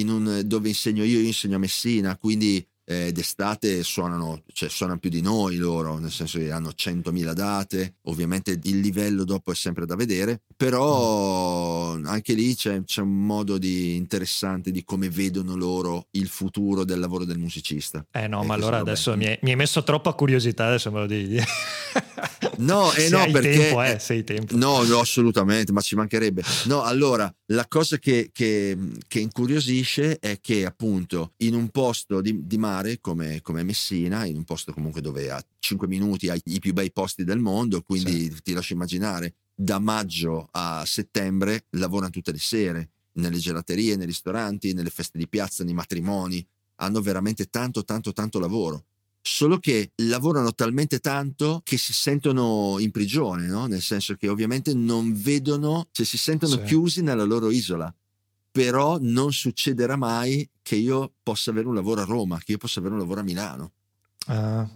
un, dove insegno io, io insegno a Messina, quindi eh, d'estate suonano, cioè, suonano più di noi loro, nel senso che hanno 100.000 date, ovviamente il livello dopo è sempre da vedere, però anche lì c'è, c'è un modo di, interessante di come vedono loro il futuro del lavoro del musicista. Eh no, e ma allora adesso mi hai, mi hai, messo troppa curiosità, adesso me lo devi dire. No, eh no, perché... Tempo, eh, sei tempo. No, no, assolutamente, ma ci mancherebbe. No, allora, la cosa che, che, che incuriosisce è che appunto in un posto di, di mare come, come, Messina, in un posto comunque dove a 5 minuti hai i più bei posti del mondo, quindi sì. ti lascio immaginare, da maggio a settembre lavorano tutte le sere, nelle gelaterie, nei ristoranti, nelle feste di piazza, nei matrimoni, hanno veramente tanto, tanto, tanto lavoro solo che lavorano talmente tanto che si sentono in prigione, no? nel senso che ovviamente non vedono, cioè si sentono sì. chiusi nella loro isola, però non succederà mai che io possa avere un lavoro a Roma, che io possa avere un lavoro a Milano. Uh,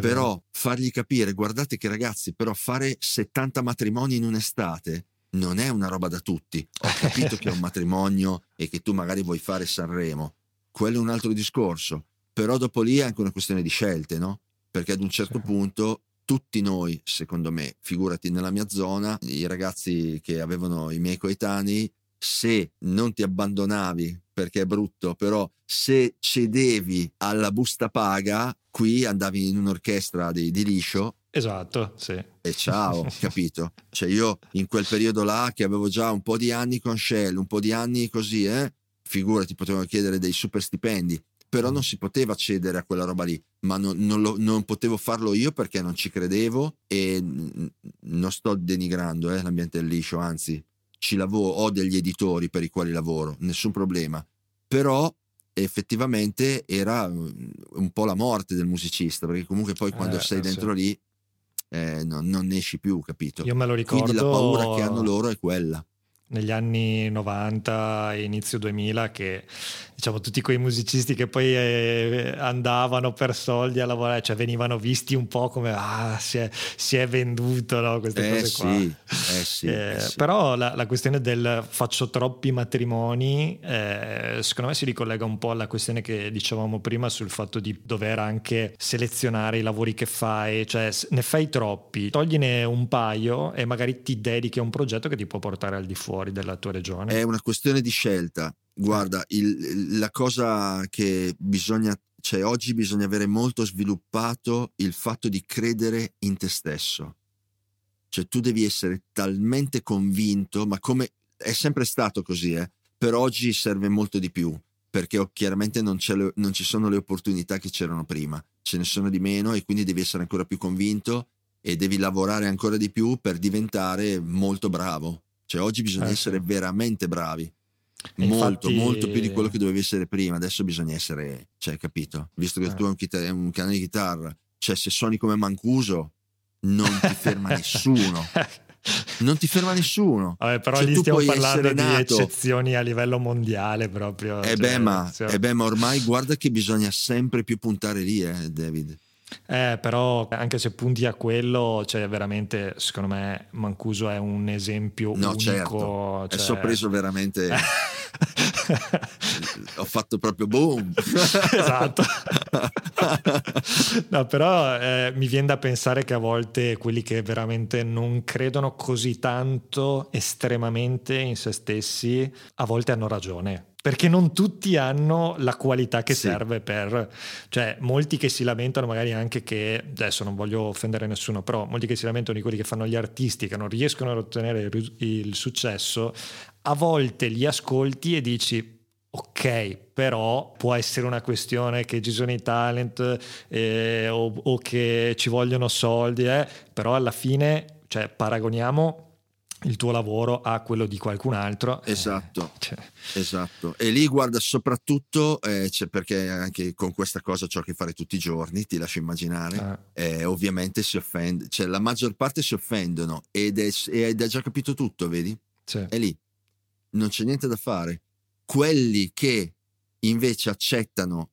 però fargli capire, guardate che ragazzi, però fare 70 matrimoni in un'estate non è una roba da tutti. Ho capito che è un matrimonio e che tu magari vuoi fare Sanremo, quello è un altro discorso però dopo lì è anche una questione di scelte, no? Perché ad un certo sì. punto tutti noi, secondo me, figurati nella mia zona, i ragazzi che avevano i miei coetanei, se non ti abbandonavi perché è brutto, però se cedevi alla busta paga, qui andavi in un'orchestra di, di liscio. Esatto, sì. E ciao, capito? Cioè io in quel periodo là che avevo già un po' di anni con Shell, un po' di anni così, eh, figurati, potevano chiedere dei super stipendi però non si poteva accedere a quella roba lì, ma non, non, lo, non potevo farlo io perché non ci credevo e non sto denigrando eh, l'ambiente del liscio, anzi ci lavoro, ho degli editori per i quali lavoro, nessun problema, però effettivamente era un po' la morte del musicista, perché comunque poi quando eh, sei dentro sì. lì eh, non, non, esci più, capito? Io me lo ricordo. Quindi la paura che hanno loro è quella negli anni 90 e inizio 2000 che diciamo tutti quei musicisti che poi eh, andavano per soldi a lavorare cioè venivano visti un po' come ah si è, si è venduto no? queste eh cose sì, qua eh sì, eh, eh sì. però la, la, questione del faccio troppi matrimoni eh, secondo me si ricollega un po' alla questione che dicevamo prima sul fatto di dover anche selezionare i lavori che fai cioè ne fai troppi togliene un paio e magari ti dedichi a un progetto che ti può portare al di fuori fuori dalla tua regione? È una questione di scelta. Guarda, il, la cosa che bisogna, cioè oggi bisogna avere molto sviluppato il fatto di credere in te stesso. Cioè tu devi essere talmente convinto, ma come è sempre stato così, eh? per oggi serve molto di più, perché chiaramente non, le, non ci sono le opportunità che c'erano prima, ce ne sono di meno e quindi devi essere ancora più convinto e devi lavorare ancora di più per diventare molto bravo. Cioè oggi bisogna eh, essere veramente bravi. Molto, infatti... molto più di quello che dovevi essere prima. Adesso bisogna essere, cioè, capito? Visto che eh. tu hai un, chitar- un canale di chitarra, cioè se suoni come Mancuso, non ti ferma nessuno. Non ti ferma nessuno. Vabbè, però cioè, stiamo parlando di eccezioni a livello mondiale proprio. Eh, cioè, beh, ma, eh beh, ma ormai guarda che bisogna sempre più puntare lì, eh, David. Eh, però anche se punti a quello, cioè veramente, secondo me, Mancuso è un esempio no, unico. Certo. Cioè... È sorpreso veramente. Ho fatto proprio boom. esatto. no, però eh, mi viene da pensare che a volte quelli che veramente non credono così tanto estremamente in se stessi, a volte hanno ragione perché non tutti hanno la qualità che sì. serve per, cioè molti che si lamentano magari anche che, adesso non voglio offendere nessuno, però molti che si lamentano di quelli che fanno gli artisti che non riescono ad ottenere il successo, a volte li ascolti e dici ok, però può essere una questione che ci sono i talent eh, o, o, che ci vogliono soldi, eh, però alla fine cioè, paragoniamo il tuo lavoro a quello di qualcun altro. Eh, esatto, eh, cioè. esatto. E lì guarda soprattutto, eh, perché anche con questa cosa ciò che fare tutti i giorni, ti lascio immaginare, ah. eh, ovviamente si offende, cioè la maggior parte si offendono ed è, ed è già capito tutto, vedi? Sì. È lì, non c'è niente da fare. Quelli che invece accettano,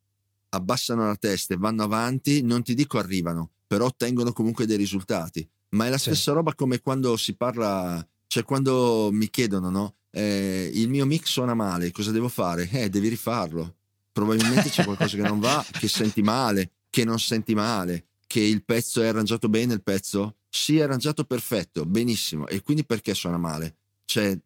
abbassano la testa e vanno avanti, non ti dico arrivano, però ottengono comunque dei risultati. Ma è la stessa roba come quando si parla cioè, quando mi chiedono, no? Eh, il mio mix suona male, cosa devo fare? Eh, devi rifarlo. Probabilmente c'è qualcosa che non va, che senti male, che non senti male, che il pezzo è arrangiato bene, il pezzo? Sì, è arrangiato perfetto, benissimo. E quindi perché suona male? Cioè,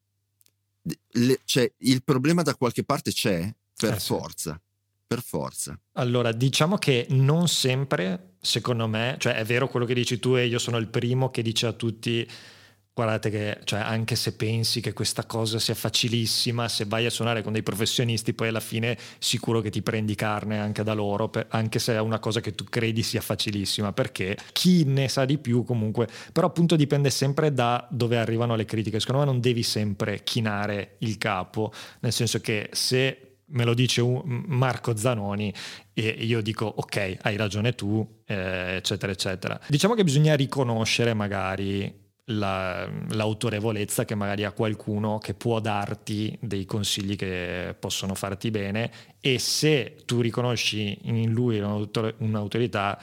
le, cioè il problema da qualche parte c'è, per eh, forza. Sì. Per forza. Allora, diciamo che non sempre, secondo me, cioè è vero quello che dici tu e io sono il primo che dice a tutti guardate che cioè, anche se pensi che questa cosa sia facilissima, se vai a suonare con dei professionisti, poi alla fine sicuro che ti prendi carne anche da loro, per, anche se è una cosa che tu credi sia facilissima, perché chi ne sa di più comunque, però appunto dipende sempre da dove arrivano le critiche, secondo me non devi sempre chinare il capo, nel senso che se me lo dice Marco Zanoni e io dico ok, hai ragione tu, eh, eccetera, eccetera. Diciamo che bisogna riconoscere magari la, l'autorevolezza che magari ha qualcuno che può darti dei consigli che possono farti bene e se tu riconosci in lui un'autorità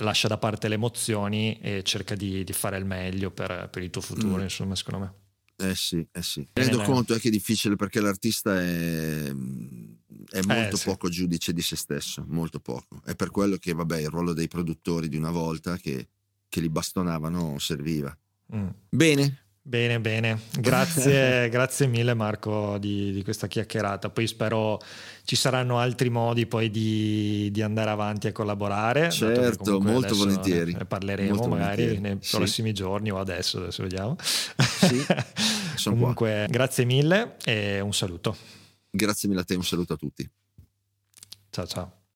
lascia da parte le emozioni e cerca di, di fare il meglio per, per il tuo futuro mm. insomma secondo me eh sì, eh sì. Mi rendo conto è che è difficile perché l'artista è, è eh, molto eh, sì. poco giudice di se stesso, molto poco. È per quello che, vabbè, il ruolo dei produttori di una volta che, che li bastonavano serviva. Mm. Bene. Bene, bene. Grazie, grazie mille Marco di, di, questa chiacchierata. Poi spero ci saranno altri modi poi di, di andare avanti a collaborare. Certo, molto volentieri. Ne parleremo molto magari volentieri. nei sì. prossimi giorni o adesso, adesso vediamo. Sì, comunque qua. grazie mille e un saluto. Grazie mille a te, un saluto a tutti. Ciao ciao.